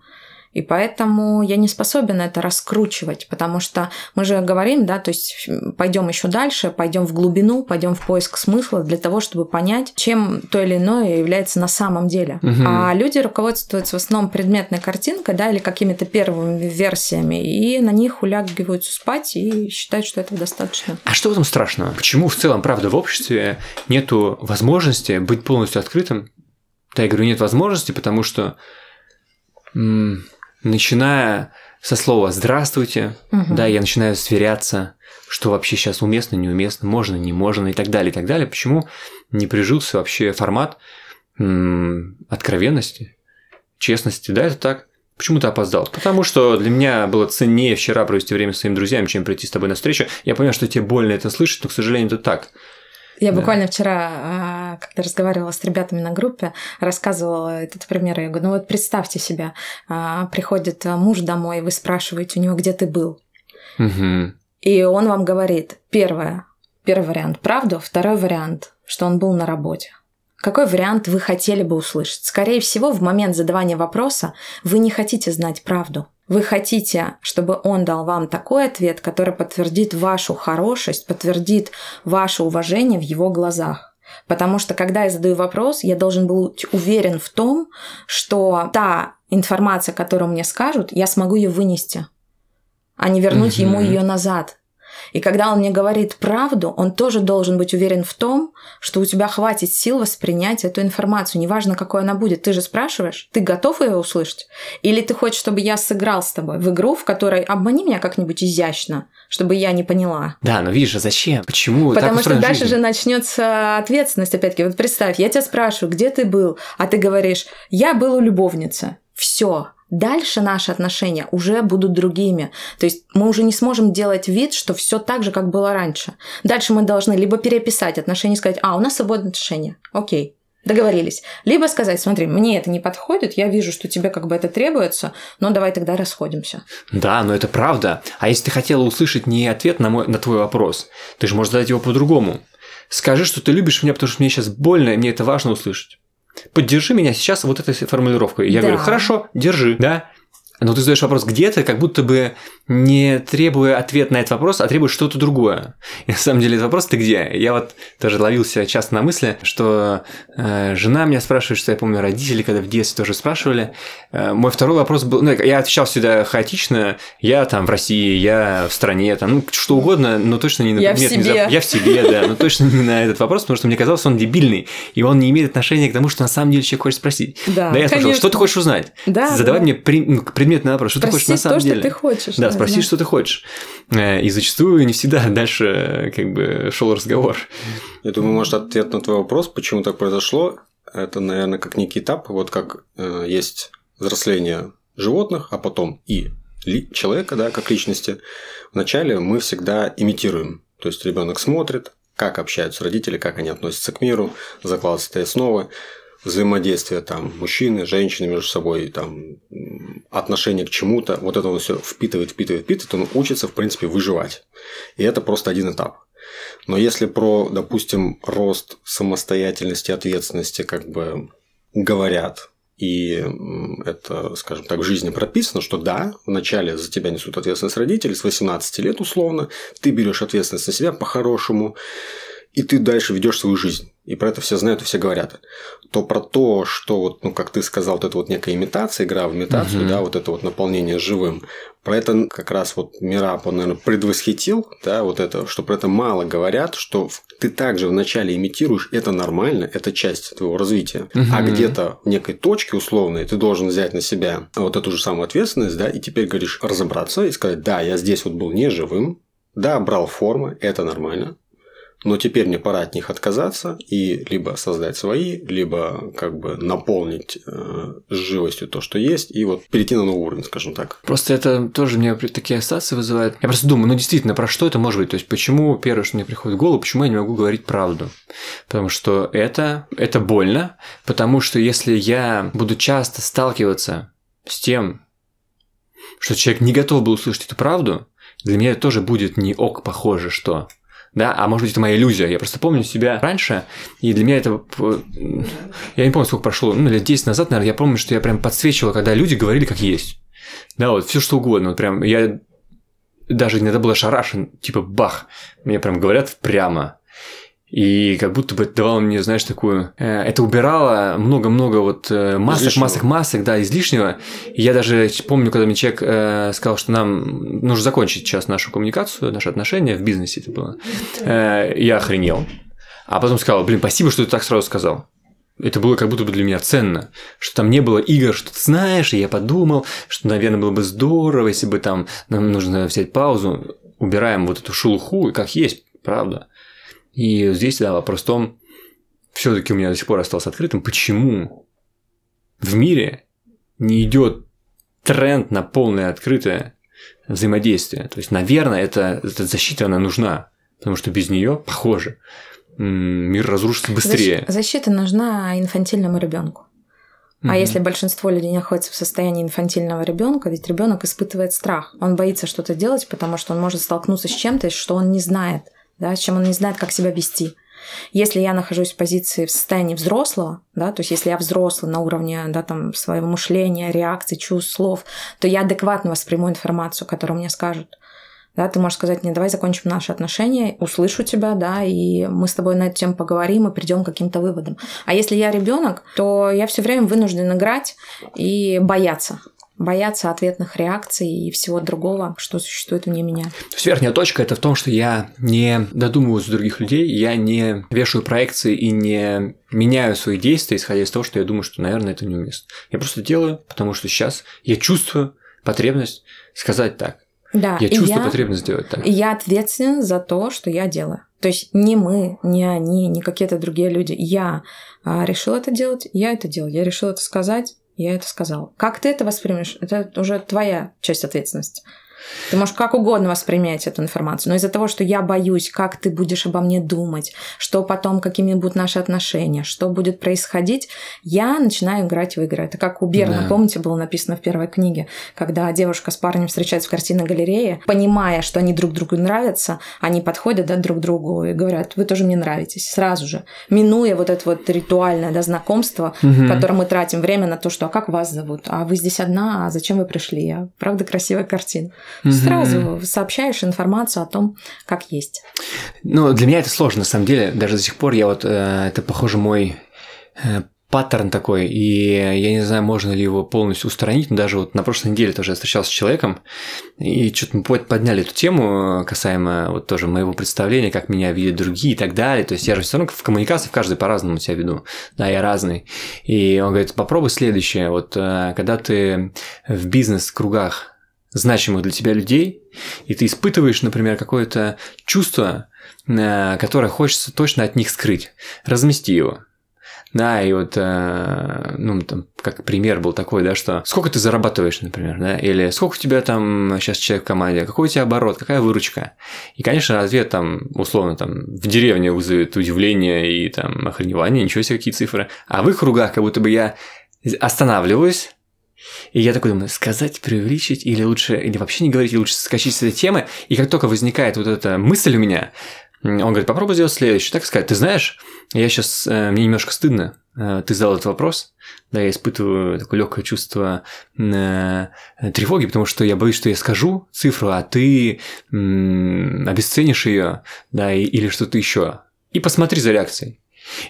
И поэтому я не способен это раскручивать, потому что мы же говорим, да, то есть пойдем еще дальше, пойдем в глубину, пойдем в поиск смысла для того, чтобы понять, чем то или иное является на самом деле. Мгм. А люди руководствуются в основном предметной картинкой, да, или какими-то первыми версиями, и на них улягиваются спать и считают, что этого достаточно. А что в этом страшного? Почему в целом, правда, в обществе нету возможности быть полностью открытым? Да, я говорю, нет возможности, потому что начиная со слова «здравствуйте», Мгм. да, я начинаю сверяться, что вообще сейчас уместно, неуместно, можно, не можно и так далее, и так далее. Почему не прижился вообще формат м, откровенности, честности? Да, это так. Почему ты опоздал? Потому что для меня было ценнее вчера провести время с своими друзьями, чем прийти с тобой на встречу. Я понимаю, что тебе больно это слышать, но, к сожалению, это так. Я Да. буквально вчера, когда разговаривала с ребятами на группе, рассказывала этот пример. Я говорю, ну вот представьте себя, а, приходит а, муж домой, вы спрашиваете у него, где ты был. Мгм. И он вам говорит, первое, первый вариант правду, второй вариант, что он был на работе. Какой вариант вы хотели бы услышать? Скорее всего, в момент задавания вопроса вы не хотите знать правду. Вы хотите, чтобы он дал вам такой ответ, который подтвердит вашу хорошесть, подтвердит ваше уважение в его глазах. Потому что, когда я задаю вопрос, я должен быть уверен в том, что та информация, которую мне скажут, я смогу ее вынести, а не вернуть ему ее назад. И когда он мне говорит правду, он тоже должен быть уверен в том, что у тебя хватит сил воспринять эту информацию, неважно, какой она будет. Ты же спрашиваешь, ты готов ее услышать? Или ты хочешь, чтобы я сыграл с тобой в игру, в которой обмани меня как-нибудь изящно, чтобы я не поняла? Да, но видишь, а зачем? Почему? Потому что дальше жизнь? же начнется ответственность. Опять-таки, вот представь, я тебя спрашиваю, где ты был, а ты говоришь, я был у любовницы. Все. Дальше наши отношения уже будут другими. То есть мы уже не сможем делать вид, что все так же, как было раньше. Дальше мы должны либо переписать отношения и сказать, а, у нас свободные отношения. Окей. Договорились. Либо сказать, смотри, мне это не подходит, я вижу, что тебе как бы это требуется, но давай тогда расходимся. Да, но это правда. А если ты хотела услышать не ответ на, мой, на твой вопрос, ты же можешь задать его по-другому. Скажи, что ты любишь меня, потому что мне сейчас больно, и мне это важно услышать. Поддержи меня сейчас вот этой формулировкой. Я Да. говорю, хорошо, держи, да. но ты задаешь вопрос где-то, как будто бы не требуя ответ на этот вопрос, а требуя что-то другое. И на самом деле этот вопрос ты где? Я вот тоже ловился часто на мысли, что э, жена меня спрашивает, что я помню, родители, когда в детстве тоже спрашивали. Э, мой второй вопрос был, ну, я отвечал всегда хаотично, я там в России, я в стране, там, ну, что угодно, но точно не на я предмет. В себе. Я в себе, да, но точно не на этот вопрос, потому что мне казалось, он дебильный, и он не имеет отношения к тому, что на самом деле человек хочет спросить. Да, да я спрашивал, что ты хочешь узнать? Да, Задавай да. мне ну, предметный вопрос, что Спроси ты хочешь на самом то, деле. что ты хочешь. Да, спроси, что ты хочешь. Э, И зачастую не всегда дальше э, как бы шел разговор. Я думаю, может, ответ на твой вопрос, почему так произошло, это, наверное, как некий этап, вот как э, есть взросление животных, а потом и человека, да, как личности. Вначале мы всегда имитируем. То есть ребенок смотрит, как общаются родители, как они относятся к миру, закладываются этой основы, взаимодействие там мужчины, женщины между собой, там отношение к чему-то, вот это он все впитывает, впитывает, впитывает, он учится, в принципе, выживать. И это просто один этап. Но если про, допустим, рост самостоятельности, ответственности, как бы говорят, и это, скажем так, в жизни прописано, что да, вначале за тебя несут ответственность родители, с 18 лет условно, ты берешь ответственность на себя по-хорошему, и ты дальше ведешь свою жизнь. И про это все знают и все говорят. То про то, что вот, ну, как ты сказал, вот это вот некая имитация, игра в имитацию, Мгм. да, вот это вот наполнение живым. Про это как раз вот Мирап, он, наверное, предвосхитил, да, вот это, что про это мало говорят, что ты также вначале имитируешь, это нормально, это часть твоего развития. А Мгм. где-то в некой точке условной ты должен взять на себя вот эту же самую ответственность, да, и теперь говоришь разобраться и сказать, да, я здесь вот был не живым, да, брал формы, это нормально, но теперь мне пора от них отказаться и либо создать свои, либо как бы наполнить э, живостью то, что есть, и вот перейти на новый уровень, скажем так. Просто это тоже мне такие ассоциации вызывает. Я просто думаю, ну действительно, про что это может быть? То есть, почему первое, что мне приходит в голову, почему я не могу говорить правду? Потому что это, это больно, потому что если я буду часто сталкиваться с тем, что человек не готов был услышать эту правду, для меня это тоже будет не ок похоже, что да, а может быть, это моя иллюзия. Я просто помню себя раньше, и для меня это... э, Я не помню, сколько прошло, ну, лет 10 назад, наверное, я помню, что я прям подсвечивал, когда люди говорили как есть. Да, вот все что угодно. Вот прям я даже иногда был ошарашен, типа бах, мне прям говорят прямо. И как будто бы это давало мне, знаешь, такую... э, это убирало много-много вот э, масок, Излишнего. масок, масок, да, излишнего. И я даже помню, когда мне человек э, сказал, что нам нужно закончить сейчас нашу коммуникацию, наши отношения, в бизнесе это было. Э, я охренел. А потом сказал, блин, спасибо, что ты так сразу сказал. Это было как будто бы для меня ценно, что там не было игр, что ты знаешь, и я подумал, что, наверное, было бы здорово, если бы там нам нужно взять паузу, убираем вот эту шелуху, как есть, правда. И здесь, да, вопрос в том, все таки у меня до сих пор остался открытым, почему в мире не идет тренд на полное открытое взаимодействие. То есть, наверное, это, эта защита, она нужна, потому что без нее, похоже, мир разрушится быстрее. Защ- Защита нужна инфантильному ребенку. А Мгм. если большинство людей находится в состоянии инфантильного ребенка, ведь ребенок испытывает страх. Он боится что-то делать, потому что он может столкнуться с чем-то, что он не знает, да, с чем он не знает, как себя вести. Если я нахожусь в позиции в состоянии взрослого, да, то есть если я взрослый на уровне да, там, своего мышления, реакций, чувств, слов, то я адекватно восприму информацию, которую мне скажут. Да, ты можешь сказать мне, давай закончим наши отношения, услышу тебя, да, и мы с тобой на эту тему поговорим и придем к каким-то выводам. А если я ребенок, то я все время вынужден играть и бояться. Бояться ответных реакций и всего другого, что существует вне меня. То есть верхняя точка это в том, что я не додумываюсь других людей, я не вешаю проекции и не меняю свои действия, исходя из того, что я думаю, что, наверное, это неуместно. Я просто делаю, потому что сейчас я чувствую потребность сказать так. Да, Я чувствую я, потребность сделать так. я ответственен за то, что я делаю. То есть не мы, не они, не какие-то другие люди. Я а, решила это делать, я это делаю. Я решила это сказать, я это сказала. Как ты это воспримешь, это уже твоя часть ответственности. Ты можешь как угодно воспринять эту информацию, но из-за того, что я боюсь, как ты будешь обо мне думать, что потом, какими будут наши отношения, что будет происходить, я начинаю играть в игры. Это как у Берна, да. помните, было написано в первой книге, когда девушка с парнем встречаются в картинной галерее, понимая, что они друг другу нравятся, они подходят да, друг к другу и говорят, вы тоже мне нравитесь, сразу же, минуя вот это вот ритуальное да, знакомство, угу. в котором мы тратим время на то, что а как вас зовут, а вы здесь одна, а зачем вы пришли, а правда красивая картина. Угу. Сразу сообщаешь информацию о том, как есть. Ну, для меня это сложно, на самом деле. Даже до сих пор я вот, э, это, похоже, мой э, паттерн такой, и я не знаю, можно ли его полностью устранить, но даже вот на прошлой неделе тоже я встречался с человеком, и что-то мы подняли эту тему касаемо вот тоже моего представления, как меня видят другие и так далее, то есть я же все равно в коммуникации в каждый по-разному себя веду, да, я разный, и он говорит, попробуй следующее, вот э, когда ты в бизнес-кругах значимых для тебя людей, и ты испытываешь, например, какое-то чувство, э, которое хочется точно от них скрыть, размести его. Да, и вот, э, ну, там, как пример был такой, да, что сколько ты зарабатываешь, например, да, или сколько у тебя там сейчас человек в команде, какой у тебя оборот, какая выручка. И, конечно, ответ там, условно, там, в деревне вызовет удивление и там охреневание, ничего себе, какие цифры. А в их кругах как будто бы я останавливаюсь, и я такой думаю, сказать, преувеличить, или лучше, или вообще не говорить, или лучше скачать с этой темы. И как только возникает вот эта мысль у меня, он говорит, попробуй сделать следующее. Так сказать, ты знаешь, я сейчас, э, мне немножко стыдно, э, ты задал этот вопрос, да, я испытываю такое легкое чувство э, тревоги, потому что я боюсь, что я скажу цифру, а ты обесценишь ее, да, или что-то еще. И посмотри за реакцией.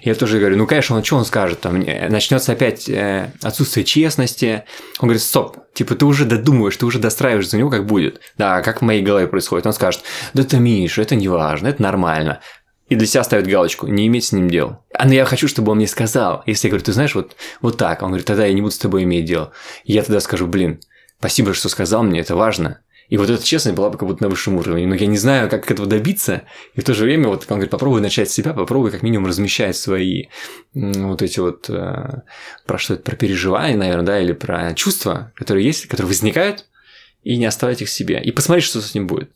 Я тоже говорю, ну, конечно, он что он скажет? Там, начнется опять э, отсутствие честности. Он говорит, стоп, типа, ты уже додумываешь, ты уже достраиваешь за него, как будет. Да, как в моей голове происходит. Он скажет, да ты, Миша, это не важно, это нормально. И для себя ставит галочку, не иметь с ним дел. А но я хочу, чтобы он мне сказал. Если я говорю, ты знаешь, вот, вот так. Он говорит, тогда я не буду с тобой иметь дел. И я тогда скажу, блин, спасибо, что сказал мне, это важно. И вот эта честность была бы как будто на высшем уровне. Но я не знаю, как этого добиться. И в то же время, вот он говорит, попробуй начать с себя, попробуй как минимум размещать свои вот эти вот, э, про что это, про переживания, наверное, да, или про чувства, которые есть, которые возникают, и не оставлять их себе. И посмотреть, что с ним будет.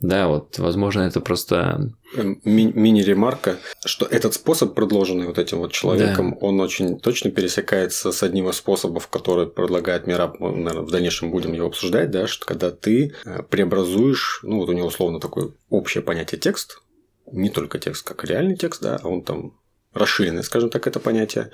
Да, вот, возможно, это просто... Ми- мини-ремарка, что этот способ, предложенный вот этим вот человеком, да. он очень точно пересекается с одним из способов, который предлагает Мираб, мы, наверное, в дальнейшем будем его обсуждать, да, что когда ты э, преобразуешь, ну, вот у него условно такое общее понятие текст, не только текст, как реальный текст, да, а он там расширенное, скажем так, это понятие.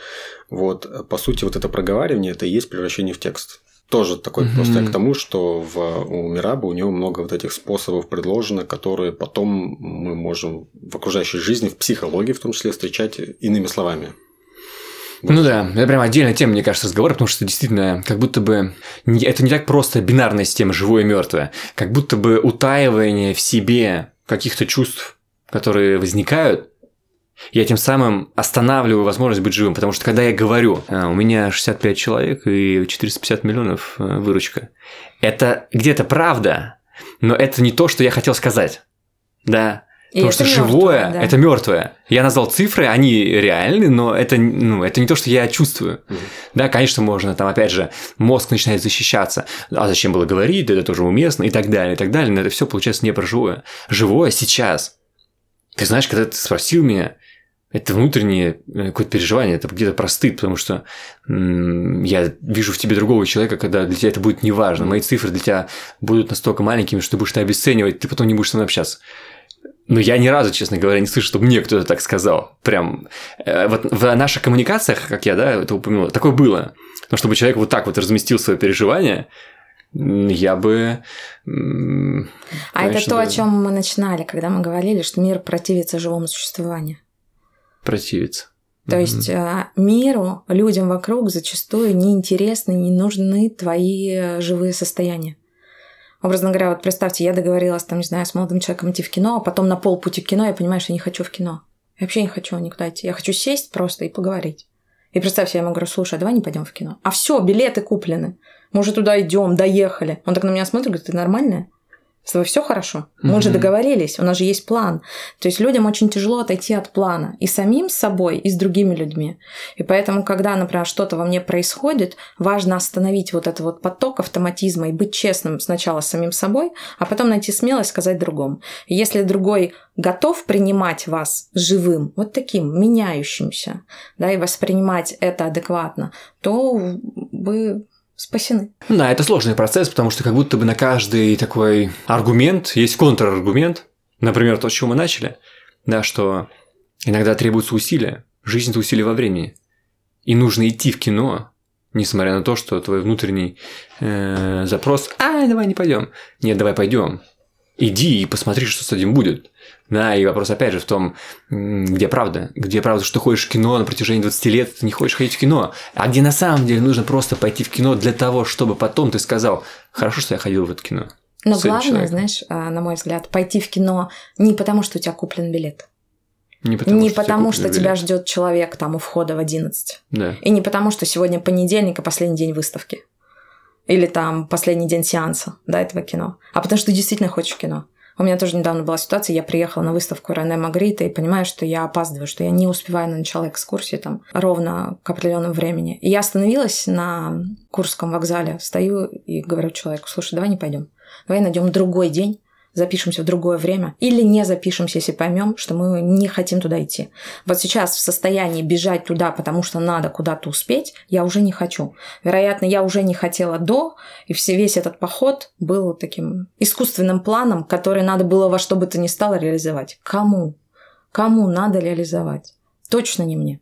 Вот, по сути, вот это проговаривание, это и есть превращение в текст тоже такой mm-hmm. просто к тому, что в, у Мираба у него много вот этих способов предложено, которые потом мы можем в окружающей жизни, в психологии в том числе встречать иными словами. Вот. Ну да, это прям отдельная тема, мне кажется, разговора, потому что действительно, как будто бы это не так просто бинарная система живое и мертвое, как будто бы утаивание в себе каких-то чувств, которые возникают, я тем самым останавливаю возможность быть живым, потому что когда я говорю, «А, у меня 65 человек и 450 миллионов э, выручка, это где-то правда, но это не то, что я хотел сказать. Да, и Потому что мёртвое, живое да. это мертвое. Я назвал цифры, они реальны, но это, ну, это не то, что я чувствую. Mm. Да, конечно, можно, там, опять же, мозг начинает защищаться. А зачем было говорить, это тоже уместно, и так далее, и так далее. Но это все получается не про живое. Живое сейчас. Ты знаешь, когда ты спросил меня, это внутреннее э, какое-то переживание, это где-то простыд, потому что я вижу в тебе другого человека, когда для тебя это будет неважно. Мои цифры для тебя будут настолько маленькими, что ты будешь это обесценивать, ты потом не будешь со мной общаться. Но я ни разу, честно говоря, не слышу, чтобы мне кто-то так сказал. Прям э, вот в наших коммуникациях, как я, да, это упомянул, такое было. Но чтобы человек вот так вот разместил свое переживание, я бы... Конечно, а это то, да. о чем мы начинали, когда мы говорили, что мир противится живому существованию противиться. То mm-hmm. есть а, миру, людям вокруг зачастую неинтересны, не нужны твои э, живые состояния. Образно говоря, вот представьте, я договорилась, там, не знаю, с молодым человеком идти в кино, а потом на полпути к кино я понимаю, что я не хочу в кино. Я вообще не хочу никуда идти. Я хочу сесть просто и поговорить. И представьте, я ему говорю, слушай, а давай не пойдем в кино. А все, билеты куплены. Мы уже туда идем, доехали. Он так на меня смотрит, говорит, ты нормальная? С тобой все хорошо? Мы же договорились, у нас же есть план. То есть людям очень тяжело отойти от плана. И самим с собой, и с другими людьми. И поэтому, когда, например, что-то во мне происходит, важно остановить вот этот вот поток автоматизма и быть честным сначала с самим собой, а потом найти смелость сказать другому. И если другой готов принимать вас живым, вот таким, меняющимся, да, и воспринимать это адекватно, то вы спасены. Да, это сложный процесс, потому что как будто бы на каждый такой аргумент есть контраргумент. Например, то, с чего мы начали, да, что иногда требуется усилия. Жизнь – это усилие во времени. И нужно идти в кино, несмотря на то, что твой внутренний э, запрос «А, давай не пойдем». Нет, давай пойдем. Иди и посмотри, что с этим будет. Да, и вопрос опять же в том, где правда. Где правда, что ты ходишь в кино на протяжении 20 лет, ты не хочешь ходить в кино. А где на самом деле нужно просто пойти в кино для того, чтобы потом ты сказал, хорошо, что я ходил в это кино. Но главное, человеком. знаешь, а, на мой взгляд, пойти в кино не потому, что у тебя куплен билет. Не потому, не что, потому, что тебя ждет человек там у входа в 11. Да. И не потому, что сегодня понедельник, и последний день выставки. Или там последний день сеанса, да, этого кино. А потому что ты действительно хочешь кино. У меня тоже недавно была ситуация, я приехала на выставку Рене Магрита и понимаю, что я опаздываю, что я не успеваю на начало экскурсии там ровно к определенному времени. И я остановилась на Курском вокзале, стою и говорю человеку, слушай, давай не пойдем, давай найдем другой день, запишемся в другое время, или не запишемся, если поймем, что мы не хотим туда идти. Вот сейчас в состоянии бежать туда, потому что надо куда-то успеть, я уже не хочу. Вероятно, я уже не хотела до, и все, весь этот поход был таким искусственным планом, который надо было во что бы то ни стало реализовать. Кому? Кому надо реализовать? Точно не мне.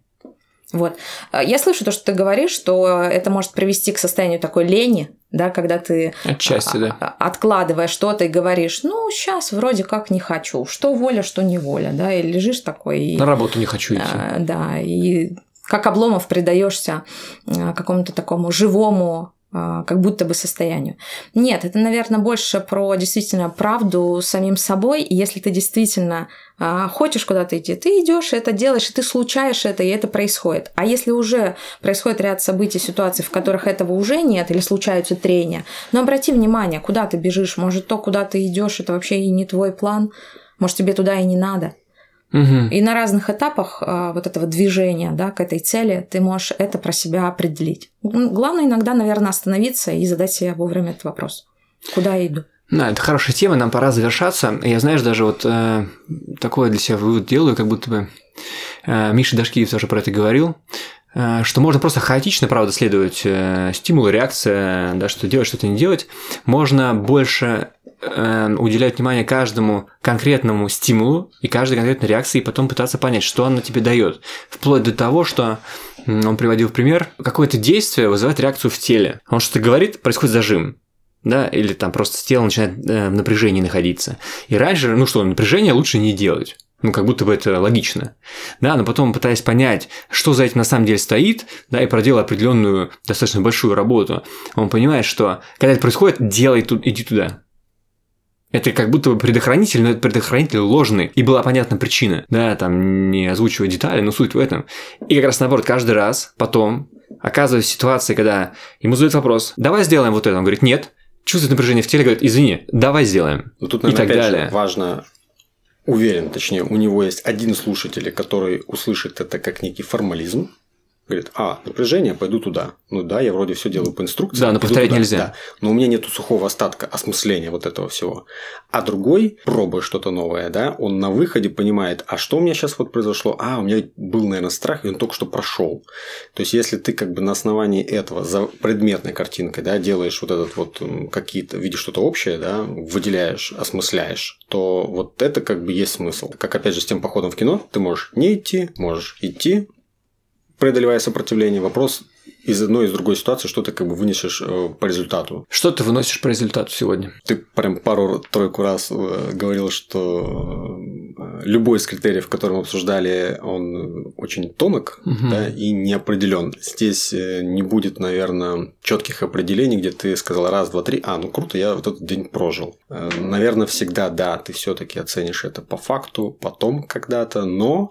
Вот. Я слышу то, что ты говоришь, что это может привести к состоянию такой лени, да, когда ты Отчасти, да. А, откладываешь что-то и говоришь, ну, сейчас вроде как не хочу, что воля, что не воля, да, и лежишь такой. И, На работу не хочу идти. А, да, и как обломов предаешься а, какому-то такому живому а, как будто бы состоянию. Нет, это, наверное, больше про действительно правду самим собой. И если ты действительно а, хочешь куда-то идти, ты идешь, это делаешь, и ты случаешь это, и это происходит. А если уже происходит ряд событий, ситуаций, в которых этого уже нет, или случаются трения, но обрати внимание, куда ты бежишь, может, то, куда ты идешь, это вообще и не твой план, может, тебе туда и не надо. Угу. И на разных этапах а, вот этого движения да, к этой цели ты можешь это про себя определить. Главное иногда, наверное, остановиться и задать себе вовремя этот вопрос. Куда я иду? Да, это хорошая тема, нам пора завершаться. Я, знаешь, даже вот э, такое для себя вывод делаю, как будто бы э, Миша Дашкиев тоже про это говорил, э, что можно просто хаотично, правда, следовать э, стимулу, реакция, да, что делать, что-то не делать. Можно больше э, уделять внимание каждому конкретному стимулу и каждой конкретной реакции, и потом пытаться понять, что она тебе дает. Вплоть до того, что он приводил пример, какое-то действие вызывает реакцию в теле. Он что-то говорит, происходит зажим. Да, или там просто тело начинает э, в напряжении находиться. И раньше, ну что, напряжение лучше не делать. Ну, как будто бы это логично. Да, но потом, пытаясь понять, что за этим на самом деле стоит, да, и проделал определенную достаточно большую работу, он понимает, что когда это происходит, делай тут, иди туда. Это как будто бы предохранитель, но это предохранитель ложный. И была понятна причина. Да, там не озвучивать детали, но суть в этом. И как раз наоборот, каждый раз потом оказываясь в ситуации, когда ему задают вопрос, давай сделаем вот это. Он говорит, нет. Чувствует напряжение в теле, говорит, извини, давай сделаем. Но тут, наверное, и так далее. Важно уверен, точнее, у него есть один слушатель, который услышит это как некий формализм, Говорит, а, напряжение, пойду туда. Ну да, я вроде все делаю по инструкции. Да, но повторять туда. нельзя. Да, но у меня нету сухого остатка осмысления вот этого всего. А другой, пробуя что-то новое, да, он на выходе понимает, а что у меня сейчас вот произошло? А, у меня был, наверное, страх, и он только что прошел. То есть, если ты как бы на основании этого, за предметной картинкой, да, делаешь вот этот вот какие-то, видишь что-то общее, да, выделяешь, осмысляешь, то вот это как бы есть смысл. Как опять же с тем походом в кино, ты можешь не идти, можешь идти, преодолевая сопротивление. Вопрос из одной и из другой ситуации, что ты как бы вынесешь э, по результату. Что ты выносишь по результату сегодня? Ты прям пару-тройку раз э, говорил, что э, любой из критериев, который мы обсуждали, он очень тонок угу. да, и неопределен. Здесь не будет, наверное, четких определений, где ты сказал раз, два, три, а, ну круто, я вот этот день прожил. Наверное, всегда, да, ты все-таки оценишь это по факту, потом когда-то, но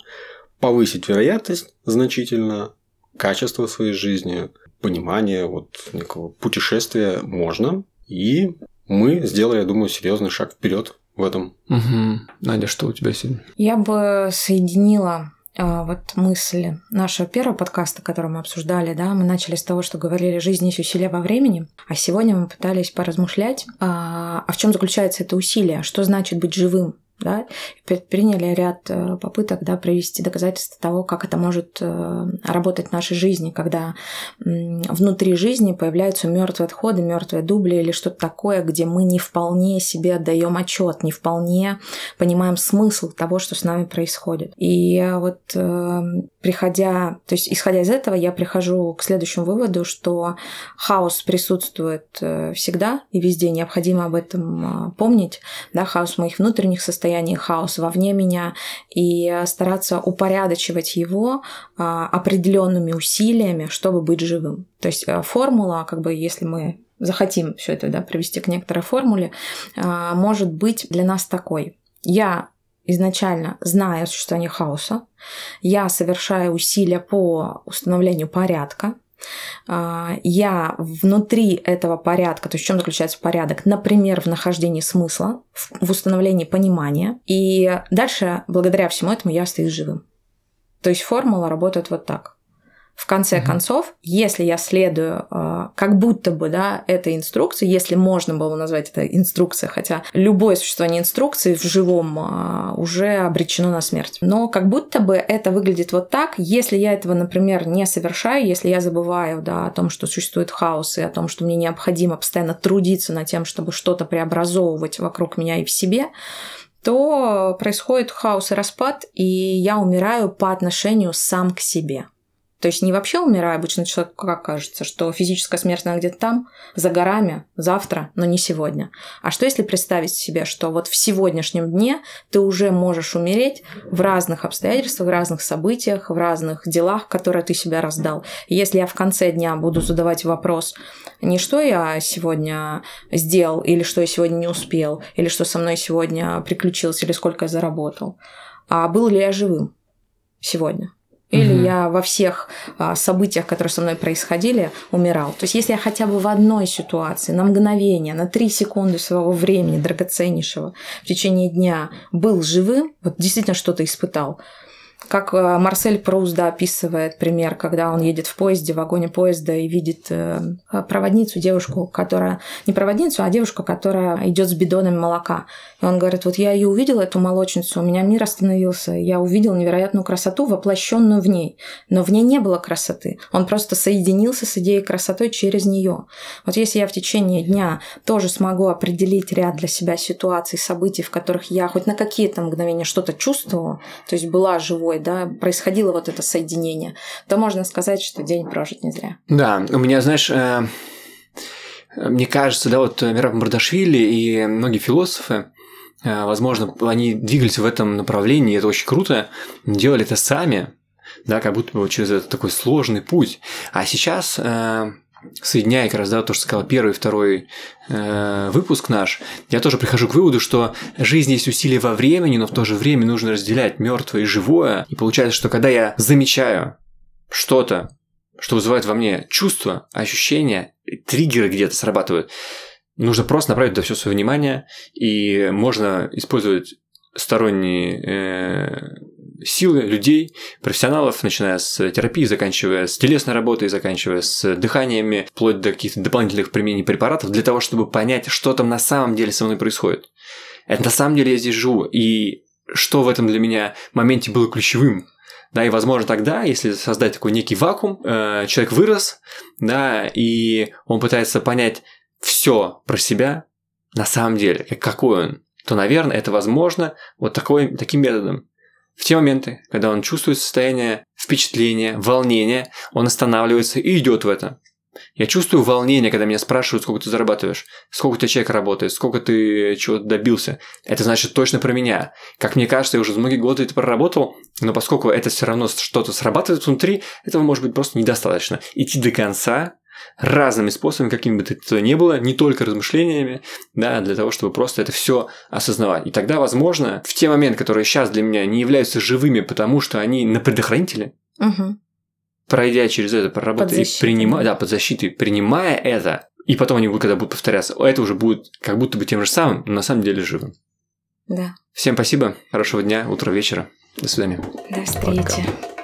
повысить вероятность значительно, качество своей жизни, понимание вот некого путешествия можно. И мы сделали, я думаю, серьезный шаг вперед в этом. Угу. Надя, что у тебя сегодня? Я бы соединила а, вот мысли нашего первого подкаста, который мы обсуждали, да, мы начали с того, что говорили «жизнь есть усилие во времени», а сегодня мы пытались поразмышлять, а, а в чем заключается это усилие, что значит быть живым, да, предприняли ряд э, попыток да, провести доказательства того, как это может э, работать в нашей жизни, когда внутри жизни появляются мертвые отходы, мертвые дубли или что-то такое, где мы не вполне себе отдаем отчет, не вполне понимаем смысл того, что с нами происходит. И вот э, приходя, то есть исходя из этого, я прихожу к следующему выводу, что хаос присутствует всегда и везде, необходимо об этом помнить, да, хаос моих внутренних состояниях, хаос вовне меня и стараться упорядочивать его а, определенными усилиями, чтобы быть живым. То есть э, формула, как бы, если мы захотим все это да, привести к некоторой формуле, а, может быть для нас такой. Я изначально знаю о существовании хаоса, я совершаю усилия по установлению порядка, я внутри этого порядка, то есть в чем заключается порядок, например, в нахождении смысла, в установлении понимания, и дальше, благодаря всему этому, я остаюсь живым. То есть формула работает вот так в конце mm-hmm. концов, если я следую э, как будто бы да, этой инструкции, если можно было назвать это инструкцией, хотя любое существование инструкции в живом э, уже обречено на смерть. Но как будто бы это выглядит вот так, если я этого, например, не совершаю, если я забываю да, о том, что существует хаос и о том, что мне необходимо постоянно трудиться над тем, чтобы что-то преобразовывать вокруг меня и в себе, то происходит хаос и распад, и я умираю по отношению сам к себе. То есть не вообще умирая, обычно человеку как кажется, что физическая смерть она где-то там, за горами, завтра, но не сегодня. А что если представить себе, что вот в сегодняшнем дне ты уже можешь умереть в разных обстоятельствах, в разных событиях, в разных делах, которые ты себя раздал. Если я в конце дня буду задавать вопрос, не что я сегодня сделал, или что я сегодня не успел, или что со мной сегодня приключилось, или сколько я заработал, а был ли я живым сегодня? Или угу. я во всех а, событиях, которые со мной происходили, умирал. То есть, если я хотя бы в одной ситуации, на мгновение, на три секунды своего времени драгоценнейшего в течение дня был живым, вот действительно что-то испытал, как э, Марсель Проузда описывает пример, когда он едет в поезде, в вагоне поезда и видит э, проводницу, девушку, которая... Не проводницу, а девушку, которая идет с бидонами молока. И он говорит, вот я ее увидел, эту молочницу, у меня мир остановился. Я увидел невероятную красоту, воплощенную в ней. Но в ней не было красоты. Он просто соединился с идеей красоты через нее. Вот если я в течение дня тоже смогу определить ряд для себя ситуаций, событий, в которых я хоть на какие-то мгновения что-то чувствовала, то есть была живой, собой, да, происходило вот это соединение, то можно сказать, что день прожит не зря. Да, у меня, знаешь, э, мне кажется, да, вот Мираб Мардашвили и многие философы, э, возможно, они двигались в этом направлении, это очень круто, делали это сами, да, как будто бы через этот такой сложный путь. А сейчас э, соединяя как раз да, то, что сказал первый второй э, выпуск наш, я тоже прихожу к выводу, что жизнь есть усилие во времени, но в то же время нужно разделять мертвое и живое. И получается, что когда я замечаю что-то, что вызывает во мне чувства, ощущения, триггеры где-то срабатывают, нужно просто направить туда все свое внимание, и можно использовать сторонние э, силы людей, профессионалов, начиная с терапии, заканчивая с телесной работой, заканчивая с дыханиями, вплоть до каких-то дополнительных применений препаратов, для того, чтобы понять, что там на самом деле со мной происходит. Это на самом деле я здесь живу, и что в этом для меня моменте было ключевым. Да, и возможно тогда, если создать такой некий вакуум, э, человек вырос, да, и он пытается понять все про себя на самом деле, какой он, то, наверное, это возможно вот такой, таким методом. В те моменты, когда он чувствует состояние впечатления, волнения, он останавливается и идет в это. Я чувствую волнение, когда меня спрашивают, сколько ты зарабатываешь, сколько у тебя человек работает, сколько ты чего добился. Это значит точно про меня. Как мне кажется, я уже многие годы это проработал, но поскольку это все равно что-то срабатывает внутри, этого может быть просто недостаточно. Идти до конца, разными способами, какими бы это то ни было, не только размышлениями, да, для того, чтобы просто это все осознавать. И тогда, возможно, в те моменты, которые сейчас для меня не являются живыми, потому что они на предохранителе, угу. пройдя через это, проработать и принимая, да, под защитой, принимая это, И потом они будут, когда будут повторяться, это уже будет как будто бы тем же самым, но на самом деле живым. Да. Всем спасибо, хорошего дня, утра, вечера. До свидания. До встречи. Пока.